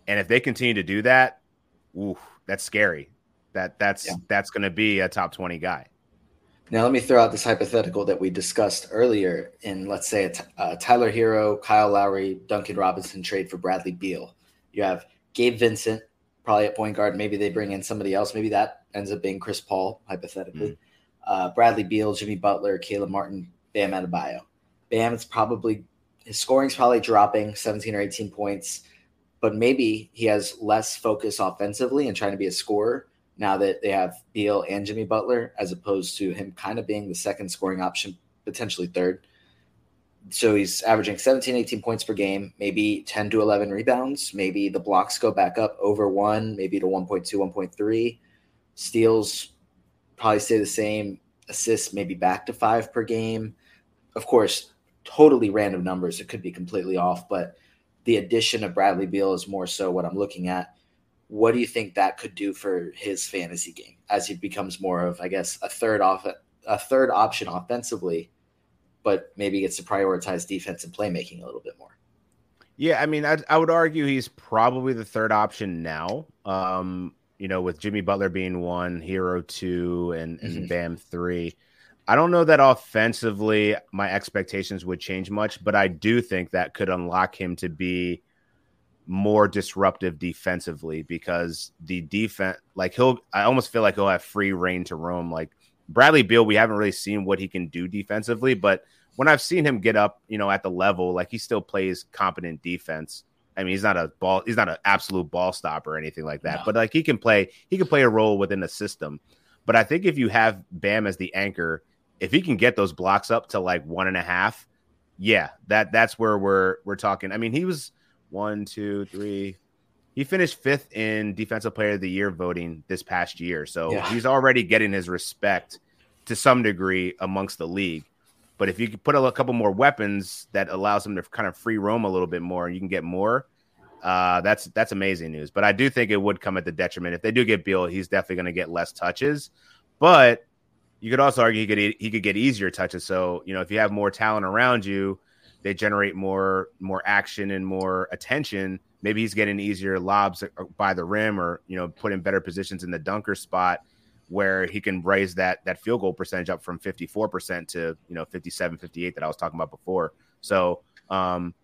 And if they continue to do that, ooh, that's scary. That that's yeah. that's gonna be a top 20 guy. Now, let me throw out this hypothetical that we discussed earlier in, let's say, a t- uh, Tyler Herro, Kyle Lowry, Duncan Robinson trade for Bradley Beal. You have Gabe Vincent, probably at point guard. Maybe they bring in somebody else. Maybe that ends up being Chris Paul, hypothetically. Mm. Uh, Bradley Beal, Jimmy Butler, Caleb Martin, Bam Adebayo. Bam is probably his scoring's probably dropping 17 or 18 points, but maybe he has less focus offensively and trying to be a scorer now that they have Beal and Jimmy Butler, as opposed to him kind of being the second scoring option, potentially third. So he's averaging 17, 18 points per game, maybe 10 to 11 rebounds. Maybe the blocks go back up over one, maybe to 1.2, 1.3. Steals probably stay the same. Assists maybe back to five per game. Of course, totally random numbers. It could be completely off, but the addition of Bradley Beal is more so what I'm looking at what do you think that could do for his fantasy game as he becomes more of, I guess, a third off a third option offensively, but maybe gets to prioritize defense and playmaking a little bit more? Yeah, I mean, I, I would argue he's probably the third option now. Um, you know, with Jimmy Butler being one, Herro two, and, and mm-hmm. Bam three. I don't know that offensively my expectations would change much, but I do think that could unlock him to be more disruptive defensively because the defense, like he'll, I almost feel like he'll have free reign to roam. Like Bradley Beal, we haven't really seen what he can do defensively, but when I've seen him get up, you know, at the level, like he still plays competent defense. I mean, he's not a ball, he's not an absolute ball stopper or anything like that, no. but like he can play, he can play a role within the system. But I think if you have Bam as the anchor, if he can get those blocks up to like one and a half, yeah, that that's where we're we're talking. I mean, he was one, two, three. He finished fifth in Defensive Player of the Year voting this past year. So yeah. he's already getting his respect to some degree amongst the league. But if you could put a couple more weapons that allows him to kind of free roam a little bit more and you can get more, uh, that's that's amazing news. But I do think it would come at the detriment. If they do get Beal, he's definitely going to get less touches. But you could also argue he could he could get easier touches. So you know if you have more talent around you, they generate more more action and more attention. Maybe he's getting easier lobs by the rim, or you know, put in better positions in the dunker spot where he can raise that that field goal percentage up from 54% to you know 57 58 that I was talking about before. So um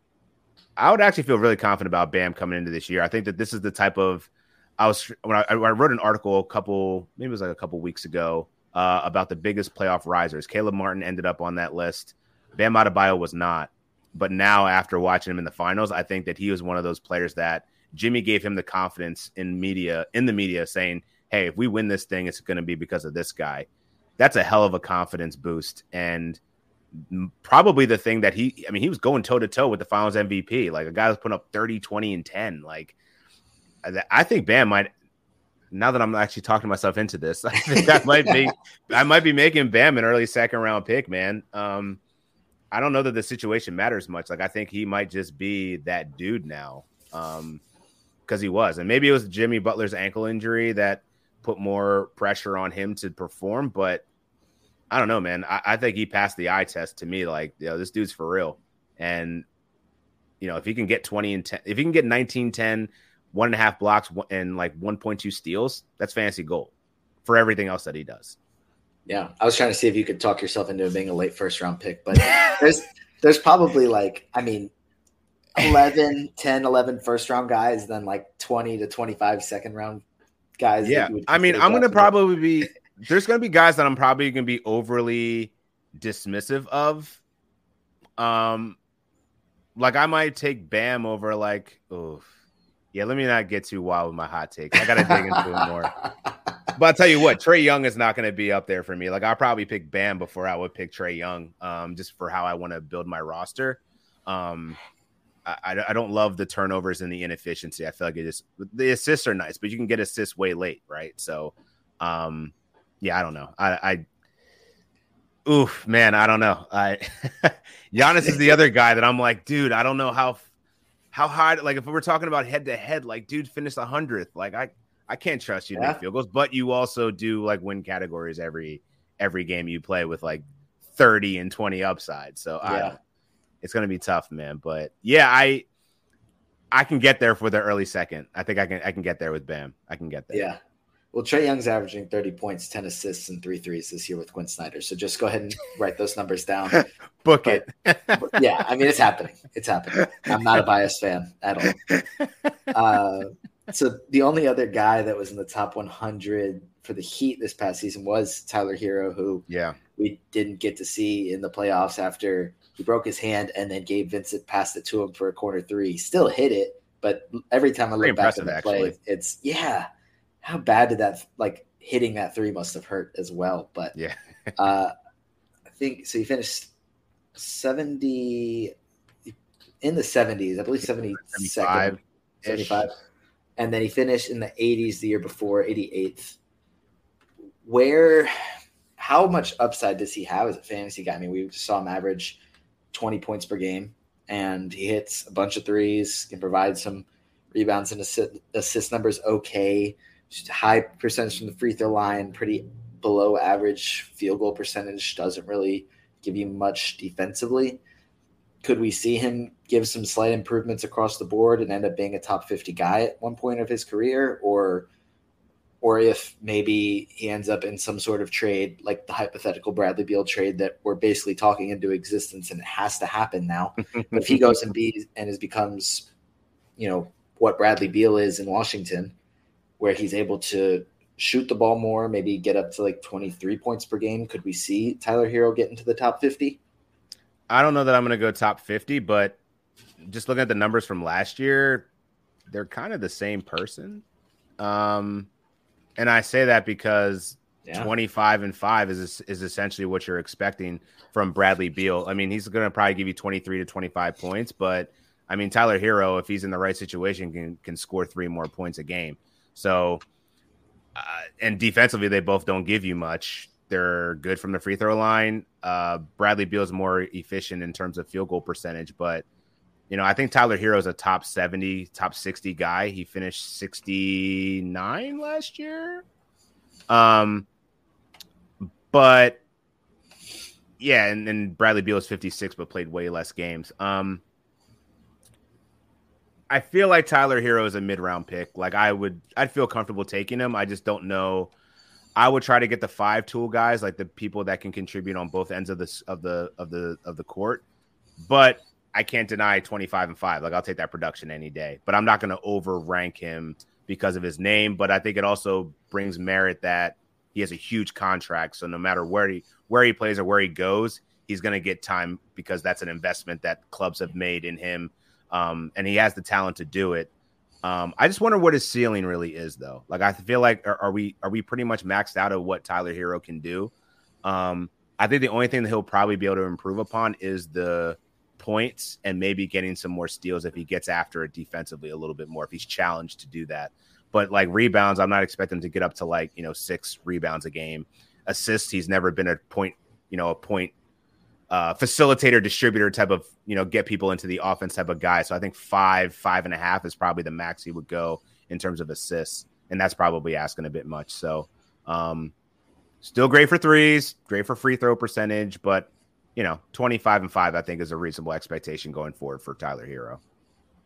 I would actually feel really confident about Bam coming into this year. I think that this is the type of I was when I, I wrote an article a couple maybe it was like a couple weeks ago uh, about the biggest playoff risers. Caleb Martin ended up on that list. Bam Adebayo was not. But now, after watching him in the finals, I think that he was one of those players that Jimmy gave him the confidence in media, in the media, saying, "Hey, if we win this thing, it's going to be because of this guy." That's a hell of a confidence boost, and probably the thing that he, I mean, he was going toe to toe with the Finals MVP, like a guy was putting up 30, 20, and 10. Like, I think Bam might. Now that I'm actually talking myself into this, I think I might be, I might be making Bam an early second round pick, man. Um, I don't know that the situation matters much. Like I think he might just be that dude now. Um because he was. And maybe it was Jimmy Butler's ankle injury that put more pressure on him to perform, but I don't know, man. I, I think he passed the eye test to me. Like, you know, this dude's for real. And you know, if he can get 20 and 10, if he can get 19, 10, one and a half blocks and like 1.2 steals, that's fantasy gold for everything else that he does. Yeah, I was trying to see if you could talk yourself into being a late first round pick, but there's there's probably like I mean 11, 10, 11 first round guys, then like 20 to 25 second round guys. Yeah. I mean, I'm going to probably be, there's going to be guys that I'm probably going to be overly dismissive of. Um, like I might take Bam over like, oh, yeah, let me not get too wild with my hot takes. I got to dig into it more. But I'll tell you what, Trae Young is not going to be up there for me. Like I'll probably pick Bam before I would pick Trae Young, um, just for how I want to build my roster. Um, I, I, don't love the turnovers and the inefficiency. I feel like it just the assists are nice, but you can get assists way late, right? So, um, yeah, I don't know. I, I oof, man, I don't know. I Giannis is the other guy that I'm like, dude, I don't know how how high. Like if we're talking about head to head, like dude finished a hundredth. Like I I can't trust you to yeah. make field goals, but you also do like win categories every every game you play with like 30 and 20 upside. So yeah. I it's gonna be tough, man. But yeah, I I can get there for the early second. I think I can I can get there with Bam. I can get there. Yeah. Well, Trae Young's averaging 30 points, 10 assists, and three threes this year with Quin Snyder. So just go ahead and write those numbers down. Book but, it. yeah, I mean, it's happening. It's happening. I'm not a biased fan at all. Uh, so the only other guy that was in the top 100 for the Heat this past season was Tyler Herro, who yeah we didn't get to see in the playoffs after he broke his hand and then Gabe Vincent passed it to him for a corner three. Still hit it, but every time I look back at the play, it's yeah how bad did that like hitting that three must have hurt as well. But yeah, uh, I think so. He finished seventy in the seventies, I believe 75, 75. And then he finished in the 80s the year before, 88th. Where, how much upside does he have as a fantasy guy? I mean, we saw him average 20 points per game, and he hits a bunch of threes, can provide some rebounds and assist, assist numbers okay high percentage from the free throw line, pretty below average field goal percentage, doesn't really give you much defensively. Could we see him give some slight improvements across the board and end up being a top 50 guy at one point of his career? Or or if maybe he ends up in some sort of trade like the hypothetical Bradley Beal trade that we're basically talking into existence and it has to happen now. but if he goes and be and is becomes, you know, what Bradley Beal is in Washington, where he's able to shoot the ball more, maybe get up to like 23 points per game. Could we see Tyler Herro get into the top 50? I don't know that I'm going to go top 50, but just looking at the numbers from last year, they're kind of the same person. Um, and I say that because yeah. 25 and 5 is is essentially what you're expecting from Bradley Beal. I mean, he's going to probably give you 23 to 25 points, but I mean, Tyler Herro if he's in the right situation, can can score three more points a game. So, uh, and defensively, they both don't give you much. They're good from the free throw line. Uh, Bradley Beal is more efficient in terms of field goal percentage, but you know, I think Tyler Herro is a top 70, top 60 guy. He finished 69 last year. Um, but yeah, and, and Bradley Beal is 56, but played way less games. Um, I feel like Tyler Herro is a mid round pick. Like I would, I'd feel comfortable taking him. I just don't know. I would try to get the five tool guys, like the people that can contribute on both ends of this of the of the of the court. But I can't deny 25 and 5. Like I'll take that production any day. But I'm not going to over rank him because of his name, but I think it also brings merit that he has a huge contract, so no matter where he where he plays or where he goes, he's going to get time because that's an investment that clubs have made in him um, and he has the talent to do it. Um, I just wonder what his ceiling really is, though. Like I feel like are, are, we are we pretty much maxed out of what Tyler Herro can do? Um, I think the only thing that he'll probably be able to improve upon is the points and maybe getting some more steals if he gets after it defensively a little bit more if he's challenged to do that. But like rebounds, I'm not expecting to get up to like you know six rebounds a game. Assists, he's never been a point you know a point uh, facilitator distributor type of you know get people into the offense type of guy. So I think five five and a half is probably the max he would go in terms of assists, and that's probably asking a bit much. So um, still great for threes, great for free throw percentage, but you know 25 and 5 i think is a reasonable expectation going forward for tyler Herro.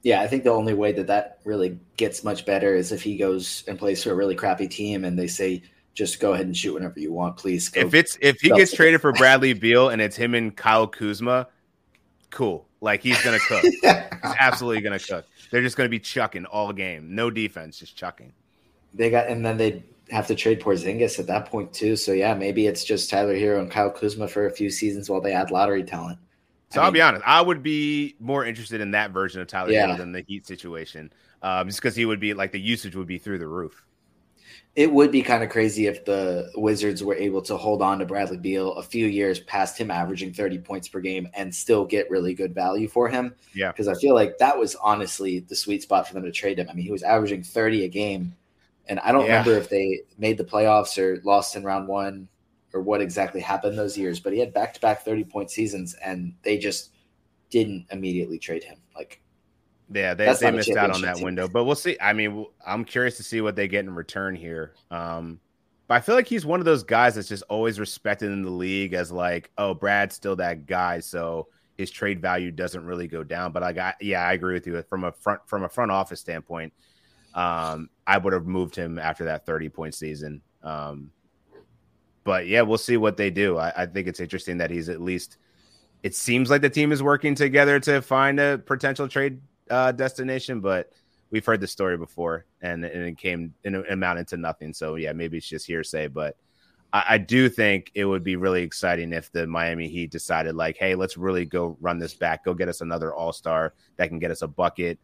yeah i think the only way that that really gets much better is if he goes and plays for a really crappy team and they say just go ahead and shoot whenever you want, please. Go. If it's if he gets traded for Bradley Beal and it's him and Kyle Kuzma, cool. Like he's gonna cook. he's absolutely gonna cook. They're just gonna be chucking all game, no defense, just chucking. They got, and then they have to trade Porzingis at that point too. So yeah, maybe it's just Tyler Herro and Kyle Kuzma for a few seasons while they add lottery talent. So I will be honest, I would be more interested in that version of Tyler yeah. Herro than the Heat situation, um, just because he would be like the usage would be through the roof it would be kind of crazy if the Wizards were able to hold on to Bradley Beal a few years past him averaging 30 points per game and still get really good value for him. Yeah. Because I feel like that was honestly the sweet spot for them to trade him. I mean, he was averaging 30 a game. And I don't yeah. remember if they made the playoffs or lost in round one or what exactly happened those years, but he had back to back 30 point seasons and they just didn't immediately trade him. Like Yeah, they, they missed out on that window, but we'll see. I mean, I'm curious to see what they get in return here. Um, but I feel like he's one of those guys that's just always respected in the league as like, oh, Brad's still that guy, so his trade value doesn't really go down. But I got, yeah, I agree with you. From a front from a front office standpoint, um, I would have moved him after that 30 point season. Um, but yeah, we'll see what they do. I, I think it's interesting that he's at least. It seems like the team is working together to find a potential trade uh, destination, but we've heard the story before, and, and it came and it amounted to nothing. So yeah, maybe it's just hearsay, but I, I, do think it would be really exciting if the Miami Heat decided like, hey, let's really go run this back, go get us another All Star that can get us a bucket.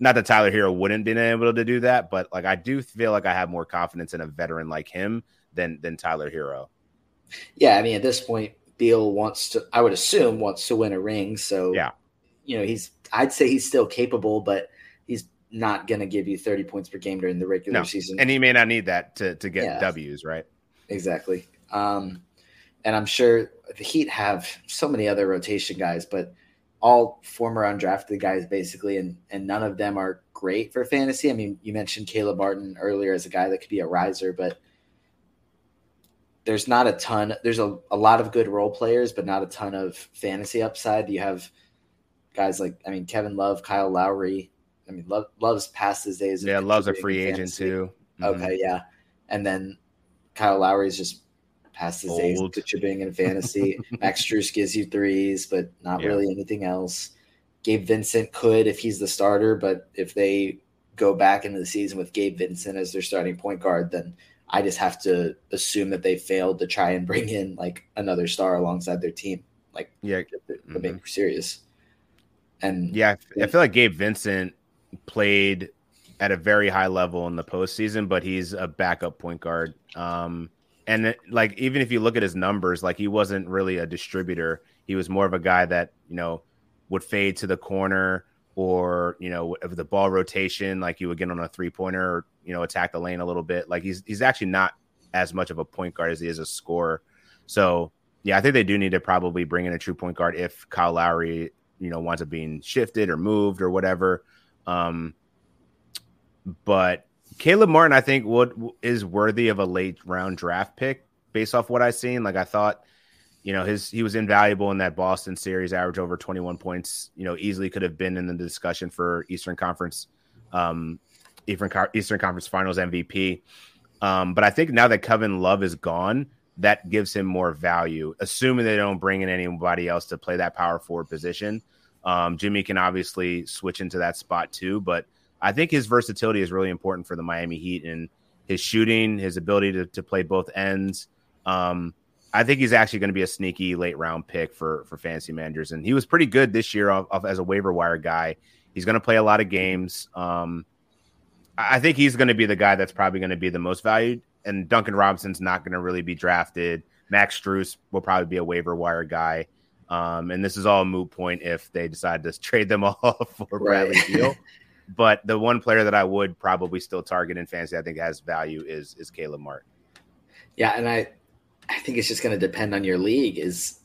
Not that Tyler Herro wouldn't been able to do that, but like I do feel like I have more confidence in a veteran like him than than Tyler Herro. Yeah, I mean at this point, Beal wants to. I would assume wants to win a ring. So yeah, you know he's. I'd say he's still capable, but he's not going to give you 30 points per game during the regular no. season. And he may not need that to, to get yeah. W's, right? Exactly. Um, and I'm sure the Heat have so many other rotation guys, but all former undrafted guys basically, and, and none of them are great for fantasy. I mean, you mentioned Caleb Martin earlier as a guy that could be a riser, but there's not a ton. There's a, a lot of good role players, but not a ton of fantasy upside. You have guys like, I mean, Kevin Love, Kyle Lowry, I mean, Love, Love's past his days. Yeah, Love's a free agent too. Mm-hmm. Okay, yeah, and then Kyle Lowry's just past his Old. days contributing in fantasy. Max Strus gives you threes, but not yeah. really anything else. Gabe Vincent could if he's the starter, but if they go back into the season with Gabe Vincent as their starting point guard, then I just have to assume that they failed to try and bring in like another star alongside their team, like yeah, the, the mm-hmm. serious. And yeah, I feel like Gabe Vincent played at a very high level in the postseason, but he's a backup point guard. Um, and it, like even if you look at his numbers, like he wasn't really a distributor. He was more of a guy that you know would fade to the corner or you know of the ball rotation, like you would get on a three pointer or you know attack the lane a little bit. Like he's he's actually not as much of a point guard as he is a scorer. So yeah, I think they do need to probably bring in a true point guard if Kyle Lowry you know winds up being shifted or moved or whatever. Um, but Caleb Martin, I think, what is worthy of a late round draft pick based off what I've seen. Like I thought, you know, his he was invaluable in that Boston series, average over 21 points. You know, easily could have been in the discussion for Eastern Conference, um, Eastern Eastern Conference Finals MVP. Um, but I think now that Kevin Love is gone, that gives him more value. Assuming they don't bring in anybody else to play that power forward position, um, Jimmy can obviously switch into that spot too, but I think his versatility is really important for the Miami Heat and his shooting, his ability to, to play both ends. Um, I think he's actually going to be a sneaky late round pick for for fantasy managers, and he was pretty good this year off, off as a waiver wire guy. He's going to play a lot of games. Um, I think he's going to be the guy that's probably going to be the most valued. And Duncan Robinson's not going to really be drafted. Max Strus will probably be a waiver wire guy. Um, and this is all a moot point if they decide to trade them all for Bradley right. Beal. but the one player that I would probably still target in fantasy, I think has value is is Caleb Martin. Yeah, and I I think it's just going to depend on your league. Is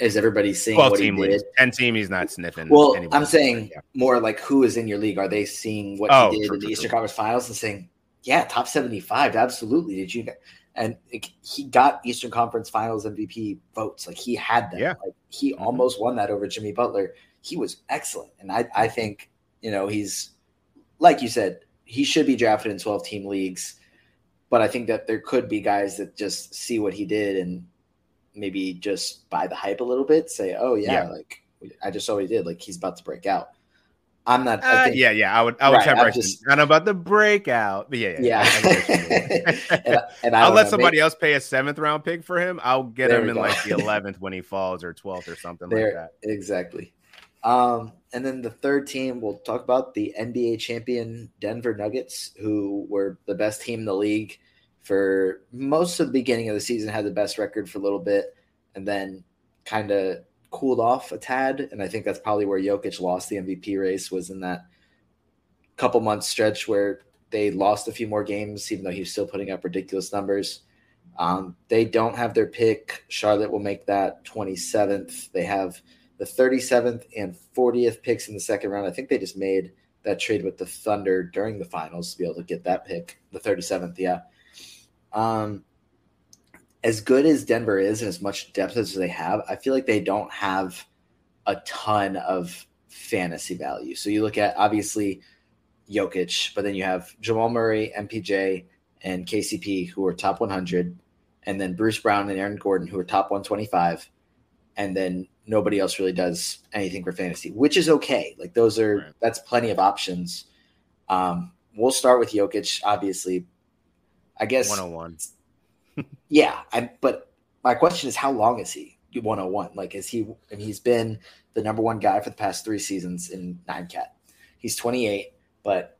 is everybody seeing what team he did? Ten team, he's not sniffing. Well, I'm saying yeah. more like who is in your league? Are they seeing what oh, he did true, in the true, Eastern. Conference Finals and saying, "Yeah, top 75, absolutely"? Did you? and it, he got Eastern Conference Finals MVP votes. Like he had them. Yeah. Like he mm-hmm. almost won that over Jimmy Butler. He was excellent, and I I think you know he's like you said he should be drafted in 12 team leagues, but I think that there could be guys that just see what he did and maybe just buy the hype a little bit. Say, oh yeah, yeah. like I just saw what he did. Like he's about to break out. I'm not. Uh, think, yeah, yeah. I would. I would right, just, I know about the breakout, but yeah, yeah. yeah. and, and I'll let know, somebody maybe, else pay a seventh round pick for him. I'll get him in go. like the eleventh when he falls or twelfth or something there, like that. Exactly. Um, and then the third team, we'll talk about the NBA champion Denver Nuggets, who were the best team in the league for most of the beginning of the season, had the best record for a little bit, and then kind of cooled off a tad, and I think that's probably where Jokic lost the MVP race was in that couple months stretch where they lost a few more games, even though he was still putting up ridiculous numbers. Um, they don't have their pick. Charlotte will make that 27th. They have the 37th and 40th picks in the second round. I think they just made that trade with the Thunder during the finals to be able to get that pick, the 37th. Yeah. Um, as good as Denver is and as much depth as they have, I feel like they don't have a ton of fantasy value. So you look at obviously Jokic, but then you have Jamal Murray, MPJ, and KCP who are top 100, and then Bruce Brown and Aaron Gordon who are top 125, and then nobody else really does anything for fantasy, which is okay. Like those are right. that's plenty of options. Um, we'll start with Jokic, obviously. I guess 101. Yeah, I, but my question is, how long is he 101? Like, is he? And he's been the number one guy for the past three seasons in nine cat. He's 28, but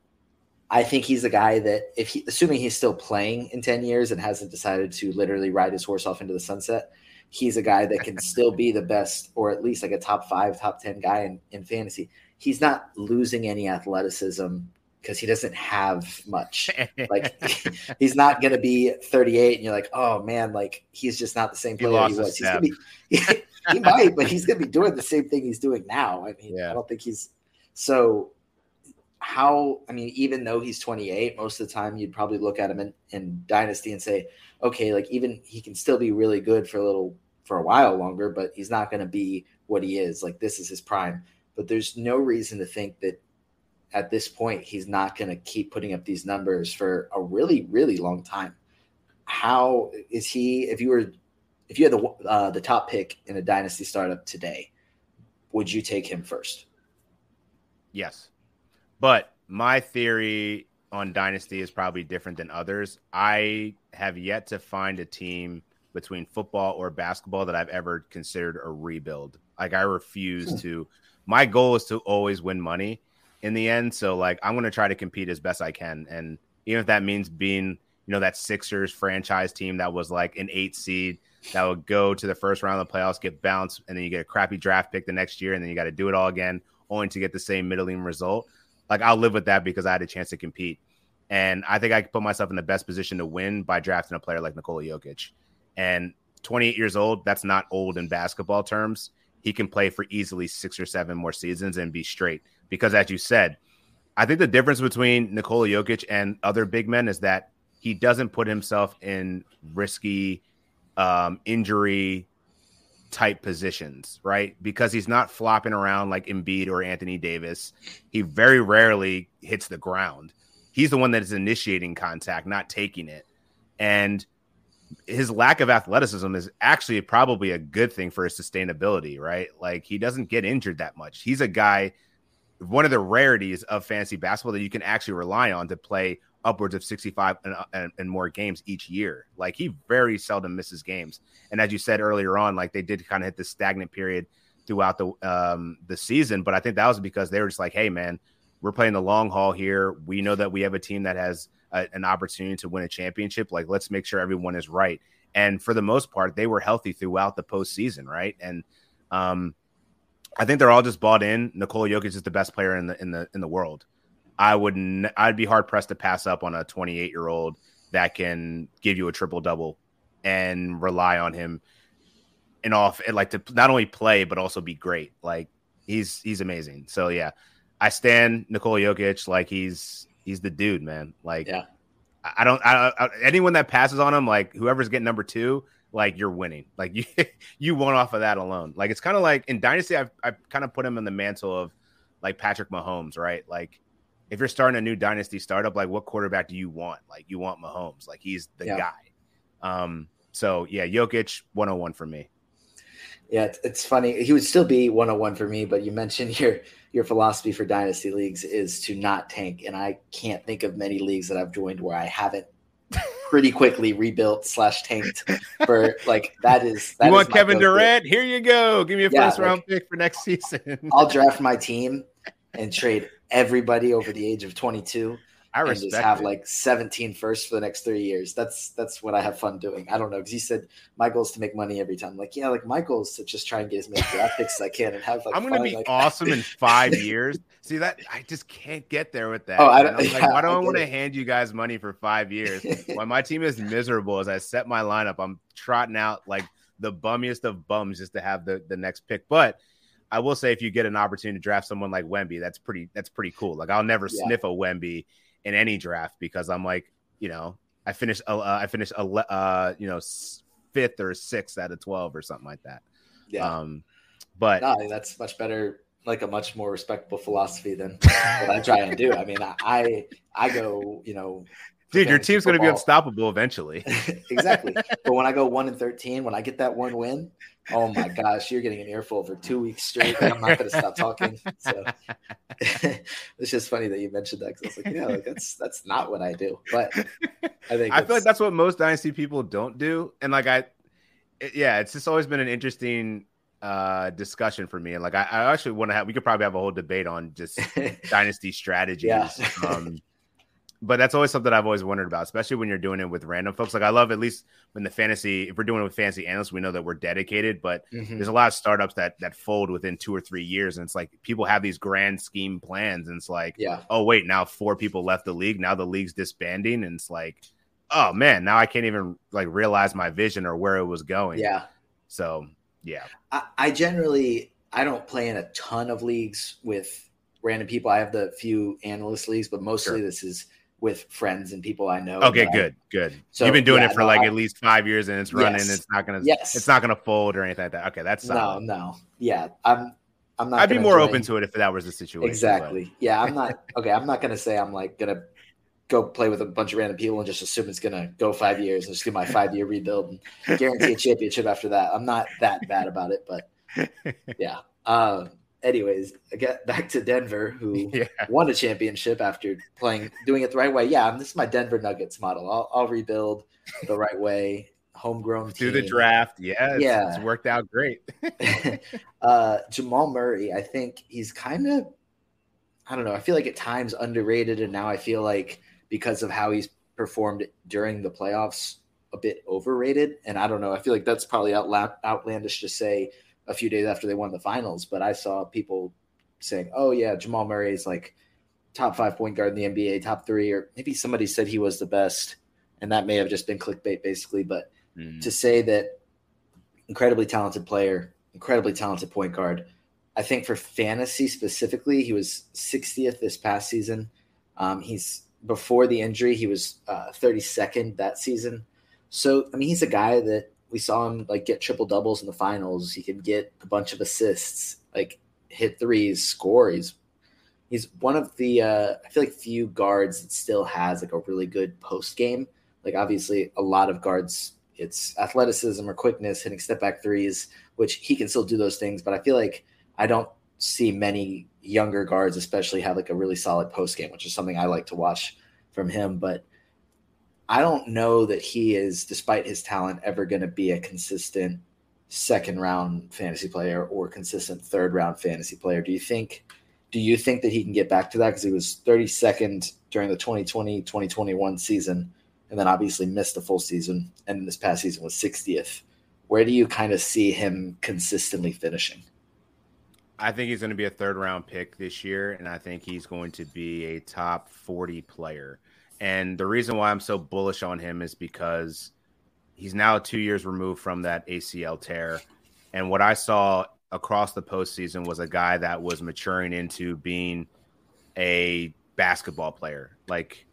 I think he's a guy that, if he, assuming he's still playing in 10 years and hasn't decided to literally ride his horse off into the sunset, he's a guy that can still be the best, or at least like a top five, top 10 guy in, in fantasy. He's not losing any athleticism because he doesn't have much. Like he's not going to be 38, and you're like, oh man, like he's just not the same player he, he was. He's gonna be, he might, but he's going to be doing the same thing he's doing now. I mean, yeah. I don't think he's so. How I mean, even though he's 28, most of the time you'd probably look at him in, in Dynasty and say, okay, like even he can still be really good for a little for a while longer, but he's not going to be what he is. Like this is his prime. But there's no reason to think that at this point he's not going to keep putting up these numbers for a really really long time. How is he if you were if you had the uh, the top pick in a dynasty startup today would you take him first? Yes. But my theory on dynasty is probably different than others. I have yet to find a team between football or basketball that i've ever considered a rebuild. Like i refuse hmm. to my goal is to always win money in the end. So like I'm going to try to compete as best I can, and even if that means being you know that Sixers franchise team that was like an eight seed that would go to the first round of the playoffs, get bounced, and then you get a crappy draft pick the next year, and then you got to do it all again, only to get the same middling result. Like I'll live with that because I had a chance to compete, and I think I could put myself in the best position to win by drafting a player like Nikola Jokic. And 28 years old, that's not old in basketball terms. He can play for easily six or seven more seasons and be straight because, as you said, I think the difference between Nikola Jokic and other big men is that he doesn't put himself in risky um, injury type positions, right? Because he's not flopping around like Embiid or Anthony Davis. He very rarely hits the ground. He's the one that is initiating contact, not taking it. And his lack of athleticism is actually probably a good thing for his sustainability, right? Like he doesn't get injured that much. He's a guy one of the rarities of fantasy basketball that you can actually rely on to play upwards of 65 and, and, and, more games each year. Like he very seldom misses games. And as you said earlier on, like they did kind of hit the stagnant period throughout the um, the season, but I think that was because they were just like, hey man, we're playing the long haul here. We know that we have a team that has a, an opportunity to win a championship. Like let's make sure everyone is right. And for the most part, they were healthy throughout the postseason, right? And um, I think they're all just bought in. Nikola Jokic is the best player in the in the in the world. I would n- I'd be hard pressed to pass up on a 28 year old that can give you a triple double and rely on him and off and like to not only play but also be great. Like he's he's amazing. So yeah, I stand Nikola Jokic like he's he's the dude, man. Like yeah. I don't I, I, anyone that passes on him, like whoever's getting number two, like you're winning. Like you you won off of that alone. Like it's kind of like in Dynasty, I've I've kind of put him in the mantle of like Patrick Mahomes, right? Like if you're starting a new dynasty startup, like what quarterback do you want? Like you want Mahomes. Like he's the yeah. guy. Um, so yeah, Jokic 101 for me. Yeah, it's, it's funny. He would still be 101 for me, but you mentioned your your philosophy for dynasty leagues is to not tank, and I can't think of many leagues that I've joined where I haven't pretty quickly rebuilt slash tanked for like that is. That you want Kevin Durant? Here you go. Give me a yeah, first round pick for next season. I'll draft my team and trade everybody over the age of 22 I respect and just have it. like 17 firsts for the next three years. That's that's what I have fun doing. I don't know because he said my goal is to make money every time. Like yeah, like my goal is to just try and get as many draft picks as I can and have like. I'm going to be like, awesome in five years. See that I just can't get there with that. Oh, I don't, like, why do I, I want to hand you guys money for five years? When my team is miserable as I set my lineup, I'm trotting out like the bummiest of bums just to have the the next pick, but. I will say if you get an opportunity to draft someone like Wemby, that's pretty that's pretty cool. Like I'll never yeah. sniff a Wemby in any draft because I'm like, you know, I finished uh, I finished a uh, you know fifth or sixth out of twelve or something like that. Yeah. Um, but no, that's much better. Like a much more respectable philosophy than what I try and do. I mean, I I go, you know, dude, your team's going to be unstoppable eventually. exactly. But when I go one and thirteen, when I get that one win, oh my gosh, you're getting an earful for two weeks straight. I'm not going to stop talking. So it's just funny that you mentioned that because I was like, yeah, like that's that's not what I do. But I think I feel like that's what most dynasty people don't do, and like I, it, yeah, it's just always been an interesting uh discussion for me and like i, I actually want to have we could probably have a whole debate on just dynasty strategies um but that's always something I've always wondered about, especially when you're doing it with random folks. Like I love at least when the fantasy, if we're doing it with fantasy analysts, we know that we're dedicated. But mm-hmm. there's a lot of startups that that fold within two or three years, and it's like people have these grand scheme plans, and it's like, yeah, oh wait, now four people left the league, now the league's disbanding, and it's like, oh man, now I can't even like realize my vision or where it was going. Yeah. So yeah, I, I generally I don't play in a ton of leagues with random people. I have the few analyst leagues, but mostly sure. this is with friends and people I know. Okay, good, good. So you've been doing yeah, it for no, like I, at least five years, and it's running. Yes, it's not gonna. Yes. It's not gonna fold or anything like that. Okay, that's solid. no, no. Yeah, I'm. I'm not. I'd be more open to it if that was the situation. Exactly. But. Yeah, I'm not. Okay, I'm not gonna say I'm like gonna go play with a bunch of random people and just assume it's gonna go five years and just do my five year rebuild and guarantee a championship after that. I'm not that bad about it, but yeah. Um, anyways, I get back to Denver, who yeah. won a championship after playing, doing it the right way. Yeah, this is my Denver Nuggets model. I'll, I'll rebuild the right way, homegrown team. Do the draft. Yeah, it's, yeah, it's worked out great. uh, Jamal Murray, I think he's kind of, I don't know. I feel like at times underrated, and now I feel like because of how he's performed during the playoffs, a bit overrated. And I don't know. I feel like that's probably outlandish to say a few days after they won the finals, but I saw people saying, "Oh yeah, Jamal Murray is like top five point guard in the NBA, top three, or maybe somebody said he was the best, and that may have just been clickbait, basically. But mm. to say that incredibly talented player, incredibly talented point guard, I think for fantasy specifically, he was 60th this past season. Um, he's before the injury, he was uh, 32nd that season. So I mean, he's a guy that we saw him like get triple doubles in the finals. He can get a bunch of assists, like hit threes, score. He's he's one of the uh, I feel like few guards that still has like a really good post game. Like obviously a lot of guards, it's athleticism or quickness, hitting step back threes, which he can still do those things. But I feel like I don't see many younger guards, especially have like a really solid post game, which is something I like to watch from him. But I don't know that he is, despite his talent, ever going to be a consistent second round fantasy player or consistent third round fantasy player. Do you think? Do you think that he can get back to that? Because he was 32nd during the 2020 2021 season, and then obviously missed the full season, and this past season was 60th. Where do you kind of see him consistently finishing? I think he's going to be a third round pick this year, and I think he's going to be a top 40 player. And the reason why I'm so bullish on him is because he's now two years removed from that ACL tear. And what I saw across the postseason was a guy that was maturing into being a basketball player. Like,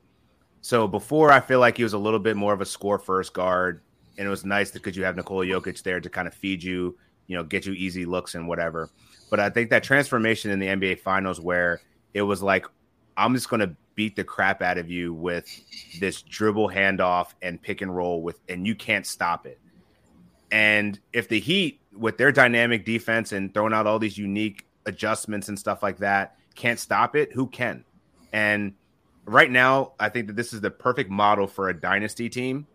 so before I feel like he was a little bit more of a score first guard, and it was nice because you have Nikola Jokic there to kind of feed you, you know, get you easy looks and whatever. But I think that transformation in the NBA Finals, where it was like, I'm just going to beat the crap out of you with this dribble handoff and pick and roll with and you can't stop it. And if the Heat with their dynamic defense and throwing out all these unique adjustments and stuff like that can't stop it, who can? And right now, I think that this is the perfect model for a dynasty team.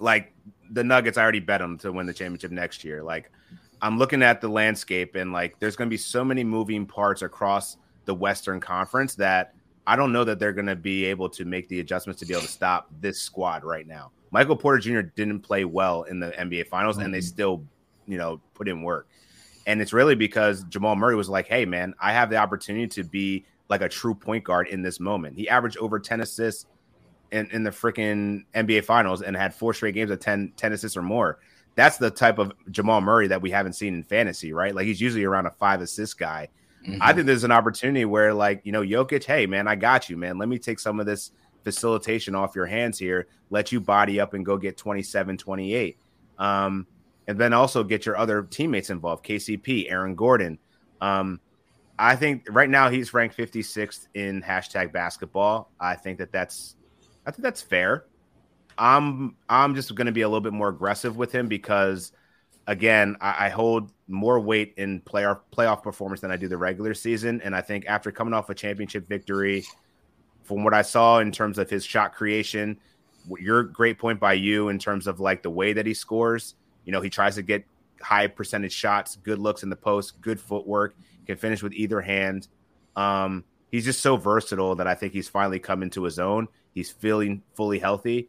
Like the Nuggets, I already bet them to win the championship next year. Like I'm looking at the landscape and like there's going to be so many moving parts across the Western Conference that I don't know that they're going to be able to make the adjustments to be able to stop this squad right now. Michael Porter Jr. didn't play well in the NBA Finals, mm-hmm. and they mm-hmm. still, you know, put in work. And it's really because Jamal Murray was like, "Hey, man, I have the opportunity to be like a true point guard in this moment." He averaged over ten assists in, in the freaking NBA Finals and had four straight games of 10, 10 assists or more. that's the type of Jamal Murray that we haven't seen in fantasy, right? Like he's usually around a five assist guy. Mm-hmm. I think there's an opportunity where, like, you know, Jokic, hey, man, I got you, man. Let me take some of this facilitation off your hands here, let you body up and go get 27, 28. Um, and then also get your other teammates involved, KCP, Aaron Gordon. Um, I think right now he's ranked 56th in hashtag basketball. I think that that's, I think that's fair. I'm I'm just going to be a little bit more aggressive with him because, again, I, I, hold more weight in playoff playoff performance than I do the regular season, and I think after coming off a championship victory, from what I saw in terms of his shot creation, your great point by you in terms of like the way that he scores. You know, he tries to get high percentage shots, good looks in the post, good footwork, can finish with either hand. Um, he's just so versatile that I think he's finally come into his own. He's feeling fully healthy.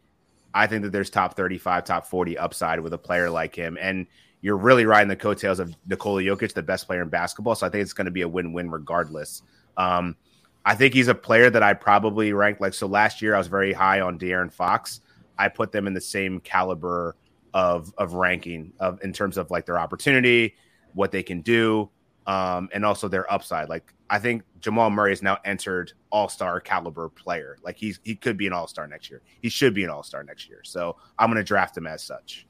I think that there's top 35, top 40 upside with a player like him. And you're really riding the coattails of Nikola Jokic, the best player in basketball. So I think it's going to be a win win regardless. Um, I think he's a player that I probably rank like so. Last year, I was very high on De'Aaron Fox. I put them in the same caliber of of ranking of in terms of like their opportunity, what they can do, um, and also their upside. Like I think Jamal Murray has now entered All Star caliber player. Like he's he could be an All Star next year. He should be an All Star next year. So I'm going to draft him as such.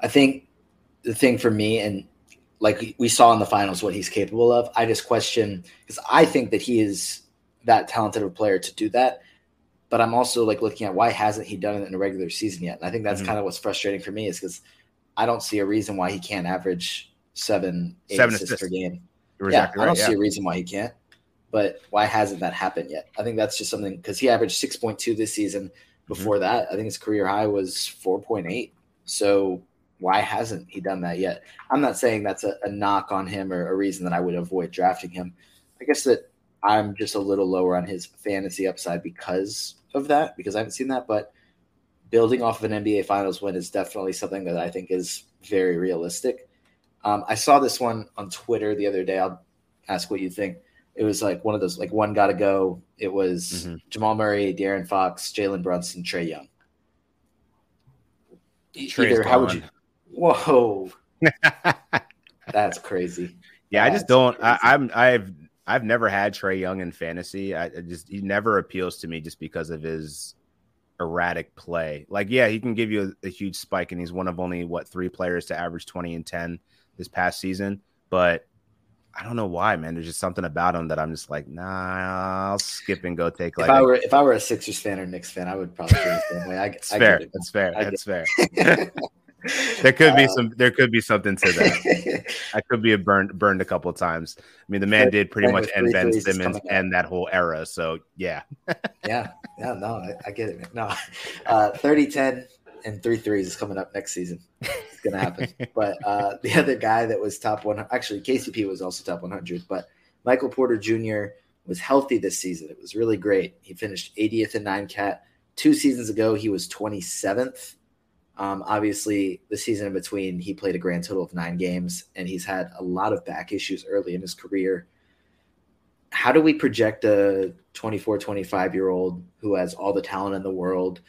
I think the thing for me and like we saw in the finals what he's capable of. I just question because I think that he is that talented of a player to do that. But I'm also like looking at why hasn't he done it in a regular season yet? And I think that's mm-hmm. kind of what's frustrating for me is because I don't see a reason why he can't average seven, eight seven assists, assists per game. You're yeah, exactly right, I don't yeah. see a reason why he can't. But why hasn't that happened yet? I think that's just something because he averaged 6.2 this season. Mm-hmm. Before mm-hmm. that, I think his career high was 4.8. So why hasn't he done that yet? I'm not saying that's a, a knock on him or a reason that I would avoid drafting him. I guess that I'm just a little lower on his fantasy upside because of that, because I haven't seen that. But building off of an NBA Finals win is definitely something that I think is very realistic. Um, I saw this one on Twitter the other day. I'll ask what you think. It was like one of those, like one got to go. It was mm-hmm. Jamal Murray, De'Aaron Fox, Jalen Brunson, Trae Young. Either, how would you? Whoa, that's crazy. Yeah, that's I just don't. I, I'm. I've I've never had Trae Young in fantasy. I, I just he never appeals to me just because of his erratic play. Like, yeah, he can give you a, a, huge spike, and he's one of only what three players to average twenty and ten this past season. But I don't know why, man. There's just something about him that I'm just like, nah, I'll skip and go take. Like, if I were if I were a Sixers fan or Knicks fan, I would probably feel the same way. I, it's I fair. That's fair. That's fair. there could be uh, some there could be something to that. I could be a burned burned a couple of times. I mean, the man did pretty much end Ben Simmons and that whole era. So yeah. yeah. Yeah, no, I, I, get it, man. No. Uh 30 10 and three threes is coming up next season. It's gonna happen. but uh the other guy that was top one actually KCP was also top 100, but Michael Porter Jr. was healthy this season. It was really great. He finished 80th in nine cat. Two seasons ago, he was 27th um, obviously, the season in between, he played a grand total of nine games, and he's had a lot of back issues early in his career. How do we project a 24, 25 year old who has all the talent in the world,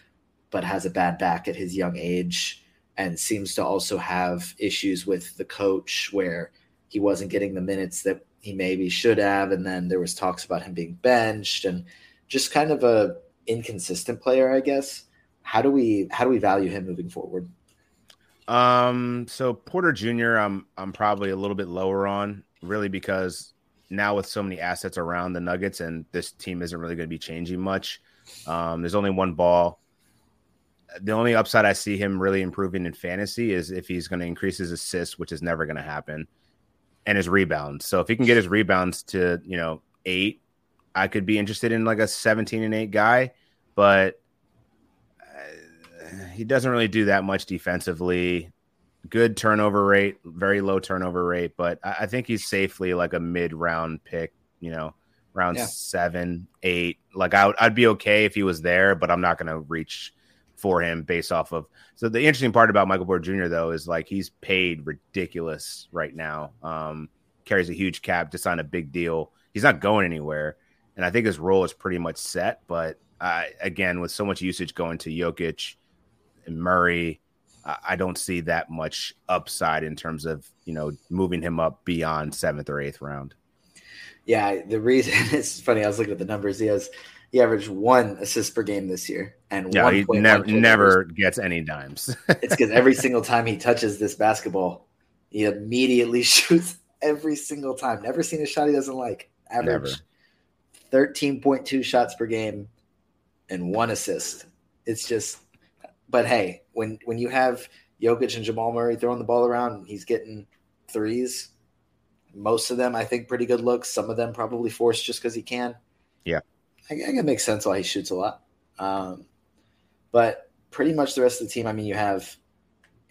but has a bad back at his young age and seems to also have issues with the coach where he wasn't getting the minutes that he maybe should have? And then there was talks about him being benched and just kind of a inconsistent player, I guess how do we how do we value him moving forward? Um, so Porter Jr. I'm I'm probably a little bit lower on, really because now with so many assets around the Nuggets and this team isn't really going to be changing much. Um, there's only one ball. The only upside I see him really improving in fantasy is if he's going to increase his assists, which is never going to happen, and his rebounds. So if he can get his rebounds to you know eight, I could be interested in like a 17 and eight guy. But uh, he doesn't really do that much defensively. Good turnover rate, very low turnover rate, but I, I think he's safely like a mid round pick, you know, round yeah. seven, eight. Like I would, I'd be okay if he was there, but I'm not going to reach for him based off of. So the interesting part about Michael Porter Jr. though is like he's paid ridiculous right now. Um, carries a huge cap just sign a big deal. He's not going anywhere, and I think his role is pretty much set. But uh, again, with so much usage going to Jokic, and Murray. I don't see that much upside in terms of you know moving him up beyond seventh or eighth round. Yeah, the reason it's funny. I was looking at the numbers. He has he averaged one assist per game this year, and yeah, he never never gets any dimes. it's because every single time he touches this basketball, he immediately shoots every single time. Never seen a shot he doesn't like. Average thirteen point two shots per game and one assist. It's just but hey, when when you have Jokic and Jamal Murray throwing the ball around, he's getting threes. Most of them, I think, pretty good looks. Some of them probably forced just because he can. Yeah, I, I can make sense why he shoots a lot. Um, but pretty much the rest of the team. I mean, you have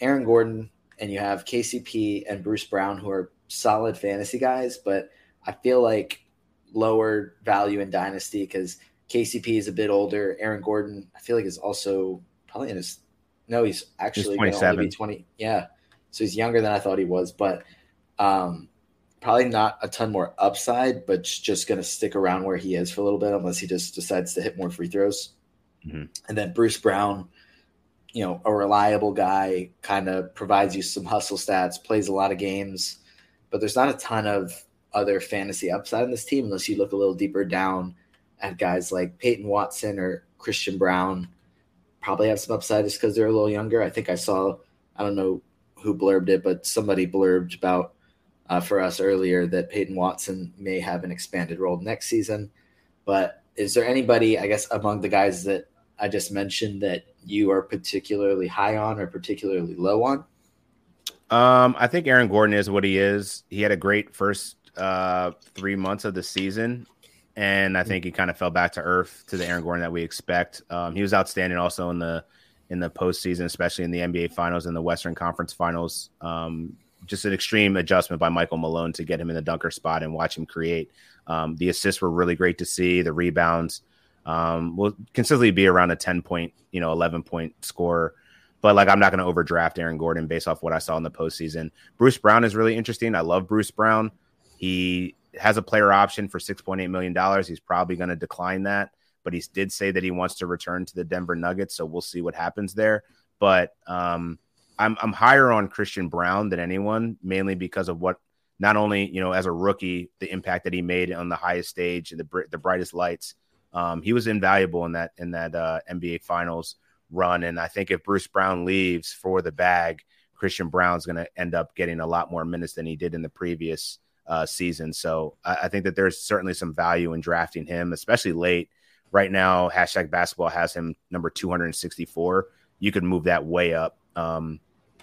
Aaron Gordon and you have KCP and Bruce Brown, who are solid fantasy guys, but I feel like lower value in dynasty because KCP is a bit older. Aaron Gordon, I feel like, is also probably in his no, he's actually to be 20. Yeah. So he's younger than I thought he was, but um, probably not a ton more upside, but just going to stick around where he is for a little bit unless he just decides to hit more free throws. Mm-hmm. And then Bruce Brown, you know, a reliable guy, kind of provides you some hustle stats, plays a lot of games, but there's not a ton of other fantasy upside in this team unless you look a little deeper down at guys like Peyton Watson or Christian Braun. probably have some upside just because they're a little younger. I think I saw, I don't know who blurbed it, but somebody blurbed about uh, for us earlier that Peyton Watson may have an expanded role next season. But is there anybody, I guess, among the guys that I just mentioned that you are particularly high on or particularly low on? Um, I think Aaron Gordon is what he is. He had a great first uh, three months of the season and I think he kind of fell back to earth to the Aaron Gordon that we expect. Um, he was outstanding also in the in the postseason, especially in the NBA Finals and the Western Conference Finals. Um, just an extreme adjustment by Michael Malone to get him in the dunker spot and watch him create. Um, the assists were really great to see. The rebounds um, will consistently be around a ten point, you know, eleven point score. But like, I'm not going to overdraft Aaron Gordon based off what I saw in the postseason. Bruce Brown is really interesting. I love Bruce Brown. He has a player option for $6.8 million. He's probably going to decline that, but he did say that he wants to return to the Denver Nuggets. So we'll see what happens there. But um, I'm, I'm higher on Christian Braun than anyone, mainly because of what not only, you know, as a rookie, the impact that he made on the highest stage and the, the brightest lights. Um, he was invaluable in that in that uh, NBA Finals run, and I think if Bruce Brown leaves for the bag, Christian Braun's going to end up getting a lot more minutes than he did in the previous uh, season. So I, I, think that there's certainly some value in drafting him, especially late. Right now, hashtag basketball has him number 264. You could move that way up um,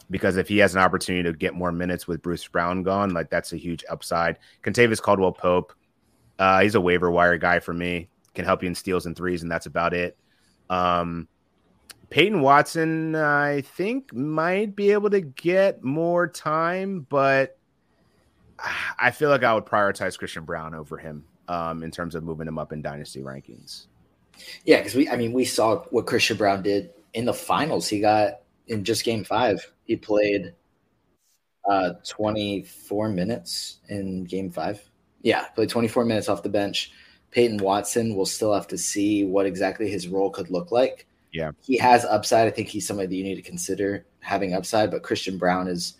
because if he has an opportunity to get more minutes with Bruce Brown gone, like that's a huge upside. Kentavious Caldwell Pope, uh, he's a waiver wire guy for me. Can help you in steals and threes, and that's about it. Um, Peyton Watson, I think, might be able to get more time, but I feel like I would prioritize Christian Braun over him um, in terms of moving him up in dynasty rankings. Yeah, because we, I mean, we saw what Christian Braun did in the finals. He got in just game five, he played uh, 24 minutes in game five. Yeah, played 24 minutes off the bench. Peyton Watson will still have to see what exactly his role could look like. Yeah. He has upside. I think he's somebody that you need to consider having upside, but Christian Braun is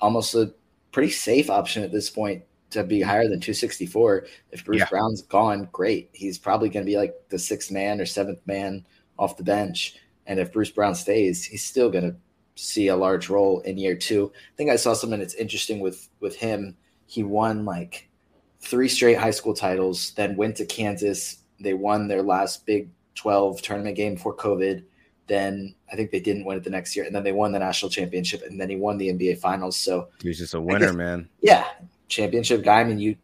almost a pretty safe option at this point to be higher than 264. If Bruce yeah. Brown's gone, great. He's probably going to be like the sixth man or seventh man off the bench. And if Bruce Brown stays, he's still going to see a large role in year two. I think I saw something that's interesting with with him. He won like three straight high school titles, then went to Kansas. They won their last Big 12 tournament game before COVID. Then I think they didn't win it the next year, and then they won the national championship, and then he won the NBA finals. So he's just a winner, guess, man. Yeah, championship guy. I mean, you.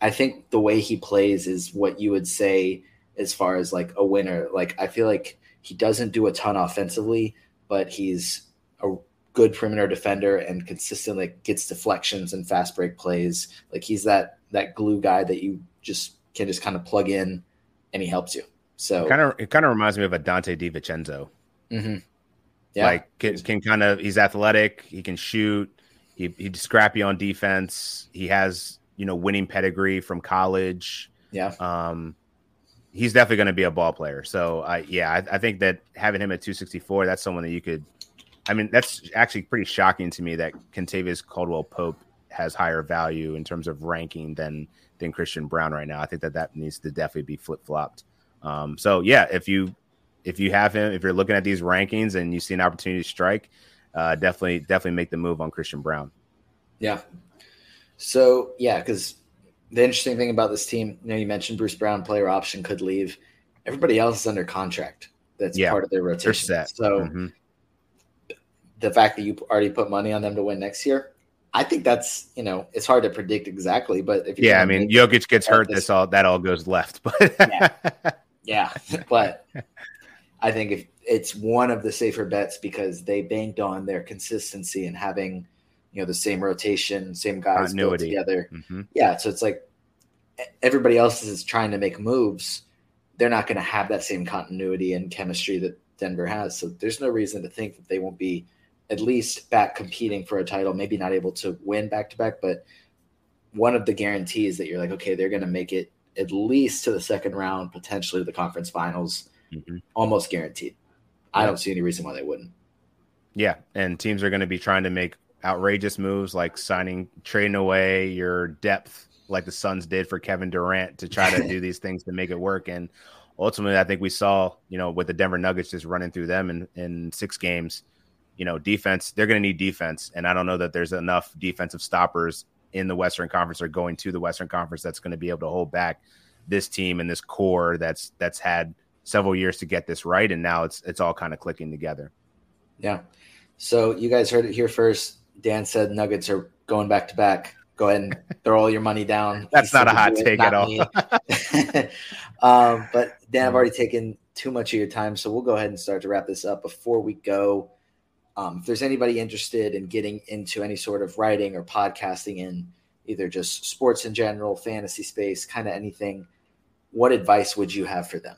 I think the way he plays is what you would say as far as like a winner. Like I feel like he doesn't do a ton offensively, but he's a good perimeter defender and consistently gets deflections and fast break plays. Like he's that that glue guy that you just can just kind of plug in and he helps you. So kind of it kind of reminds me of a Donte DiVincenzo. Mm-hmm. Yeah, like can, can kind of he's athletic, he can shoot, he he's scrappy on defense. He has you know winning pedigree from college. Yeah. Um, he's definitely going to be a ball player. So I yeah, I, I, think that having him at 264, that's someone that you could I mean, that's actually pretty shocking to me that Kentavious Caldwell Pope has higher value in terms of ranking than than Christian Braun right now. I think that that needs to definitely be flip flopped. Um, so yeah, if you if you have him, if you're looking at these rankings and you see an opportunity to strike, uh, definitely definitely make the move on Christian Braun. Yeah. So yeah, because the interesting thing about this team, you know, you mentioned Bruce Brown player option could leave. Everybody else is under contract. That's yeah, part of their rotation. So mm-hmm. the fact that you already put money on them to win next year, I think that's you know it's hard to predict exactly, but if you yeah, I mean Jokic gets hurt, this all that all goes left. But yeah. yeah, but I think if it's one of the safer bets because they banked on their consistency and having you know the same rotation, same guys Continuity. together. Mm-hmm. Yeah, so it's like everybody else is trying to make moves. They're not going to have that same continuity and chemistry that Denver has. So there's no reason to think that they won't be at least back competing for a title, maybe not able to win back to back, but one of the guarantees that you're like, okay, they're going to make it at least to the second round, potentially to the conference finals, mm-hmm. almost guaranteed. I don't see any reason why they wouldn't. Yeah, and teams are going to be trying to make outrageous moves like signing, trading away your depth, like the Suns did for Kevin Durant, to try to do these things to make it work. And ultimately, I think we saw, you know, with the Denver Nuggets just running through them in, in six games, you know, defense, they're going to need defense. And I don't know that there's enough defensive stoppers in the Western Conference or going to the Western Conference that's going to be able to hold back this team and this core that's that's had several years to get this right and now it's it's all kind of clicking together. Yeah. So you guys heard it here first. Dan said Nuggets are going back to back. Go ahead and throw all your money down. That's not a hot take at all. um, but Dan, I've already taken too much of your time, so we'll go ahead and start to wrap this up. Before we go, um, if there's anybody interested in getting into any sort of writing or podcasting in either just sports in general, fantasy space, kind of anything, what advice would you have for them?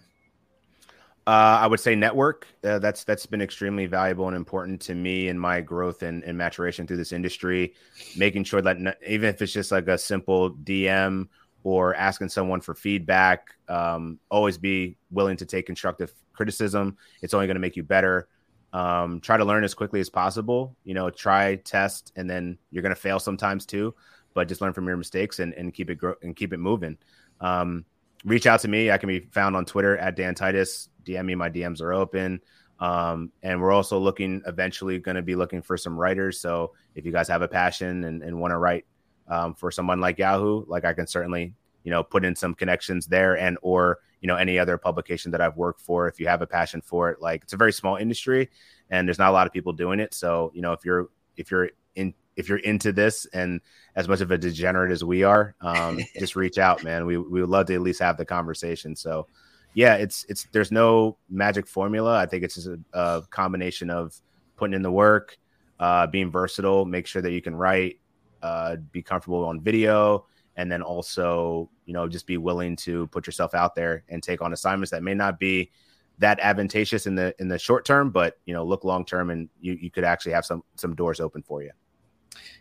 Uh, I would say network. Uh, that's that's been extremely valuable and important to me in my growth and, and maturation through this industry. Making sure that even if it's just like a simple DM or asking someone for feedback, um, always be willing to take constructive criticism. It's only going to make you better. Um, try to learn as quickly as possible. You know, try, test, and then you're going to fail sometimes too. But just learn from your mistakes and, and keep it grow and keep it moving. Um, reach out to me. I can be found on Twitter at Dan Titus. DM me. My DMs are open. Um, and we're also looking eventually going to be looking for some writers. So if you guys have a passion and, and want to write um, for someone like Yahoo, like I can certainly you know put in some connections there and or you know any other publication that I've worked for if you have a passion for it like it's a very small industry and there's not a lot of people doing it so you know if you're if you're in if you're into this and as much of a degenerate as we are um, just reach out man we, we would love to at least have the conversation so yeah it's it's there's no magic formula. I think it's just a, a combination of putting in the work uh, being versatile make sure that you can write uh, be comfortable on video and then also you know just be willing to put yourself out there and take on assignments that may not be that advantageous in the in the short term but you know look long term and you, you could actually have some some doors open for you.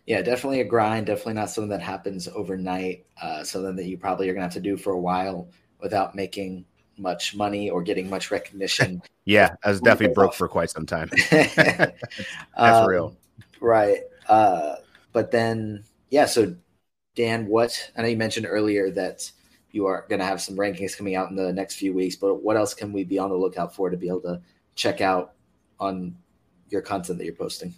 Yeah definitely a grind definitely not something that happens overnight uh, something that you probably are gonna have to do for a while without making much money or getting much recognition yeah i was definitely broke off. for quite some time that's um, real right uh, but then yeah so Dan, what I know you mentioned earlier that you are going to have some rankings coming out in the next few weeks, but what else can we be on the lookout for to be able to check out on your content that you're posting?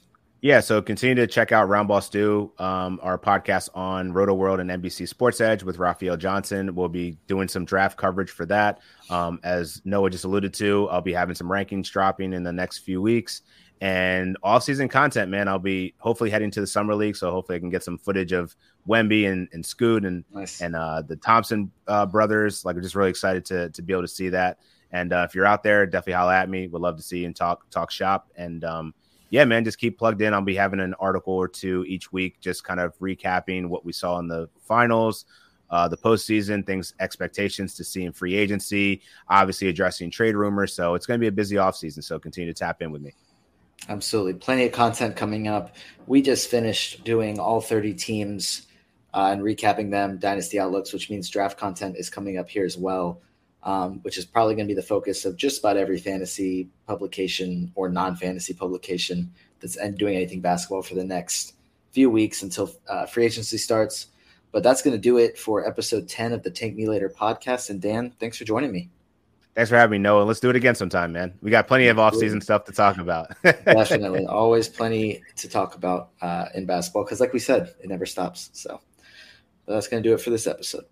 Yeah, so continue to check out Roundball Stew, um, our podcast on Rotoworld and NBC Sports Edge with Raphielle Johnson. We'll be doing some draft coverage for that. Um, as Noah just alluded to, I'll be having some rankings dropping in the next few weeks and off-season content, man. I'll be hopefully heading to the summer league, so hopefully I can get some footage of Wemby and, and Scoot and nice. and uh, the Thompson uh, brothers. Like, I'm just really excited to to be able to see that. And uh, if you're out there, definitely holla at me. Would love to see you and talk talk shop. And um, yeah, man, just keep plugged in. I'll be having an article or two each week, just kind of recapping what we saw in the finals, uh, the postseason, things, expectations to see in free agency, obviously addressing trade rumors. So it's going to be a busy offseason. So continue to tap in with me. Absolutely. Plenty of content coming up. We just finished doing all 30 teams uh, and recapping them, Dynasty Outlooks, which means draft content is coming up here as well, um, which is probably going to be the focus of just about every fantasy publication or non fantasy publication that's doing anything basketball for the next few weeks until uh, free agency starts. But that's going to do it for episode 10 of the Tank Me Later podcast. And Dan, thanks for joining me. Thanks for having me, Noah. Let's do it again sometime, man. We got plenty of off-season stuff to talk about. Definitely, always plenty to talk about uh, in basketball because, like we said, it never stops. So that's going to do it for this episode.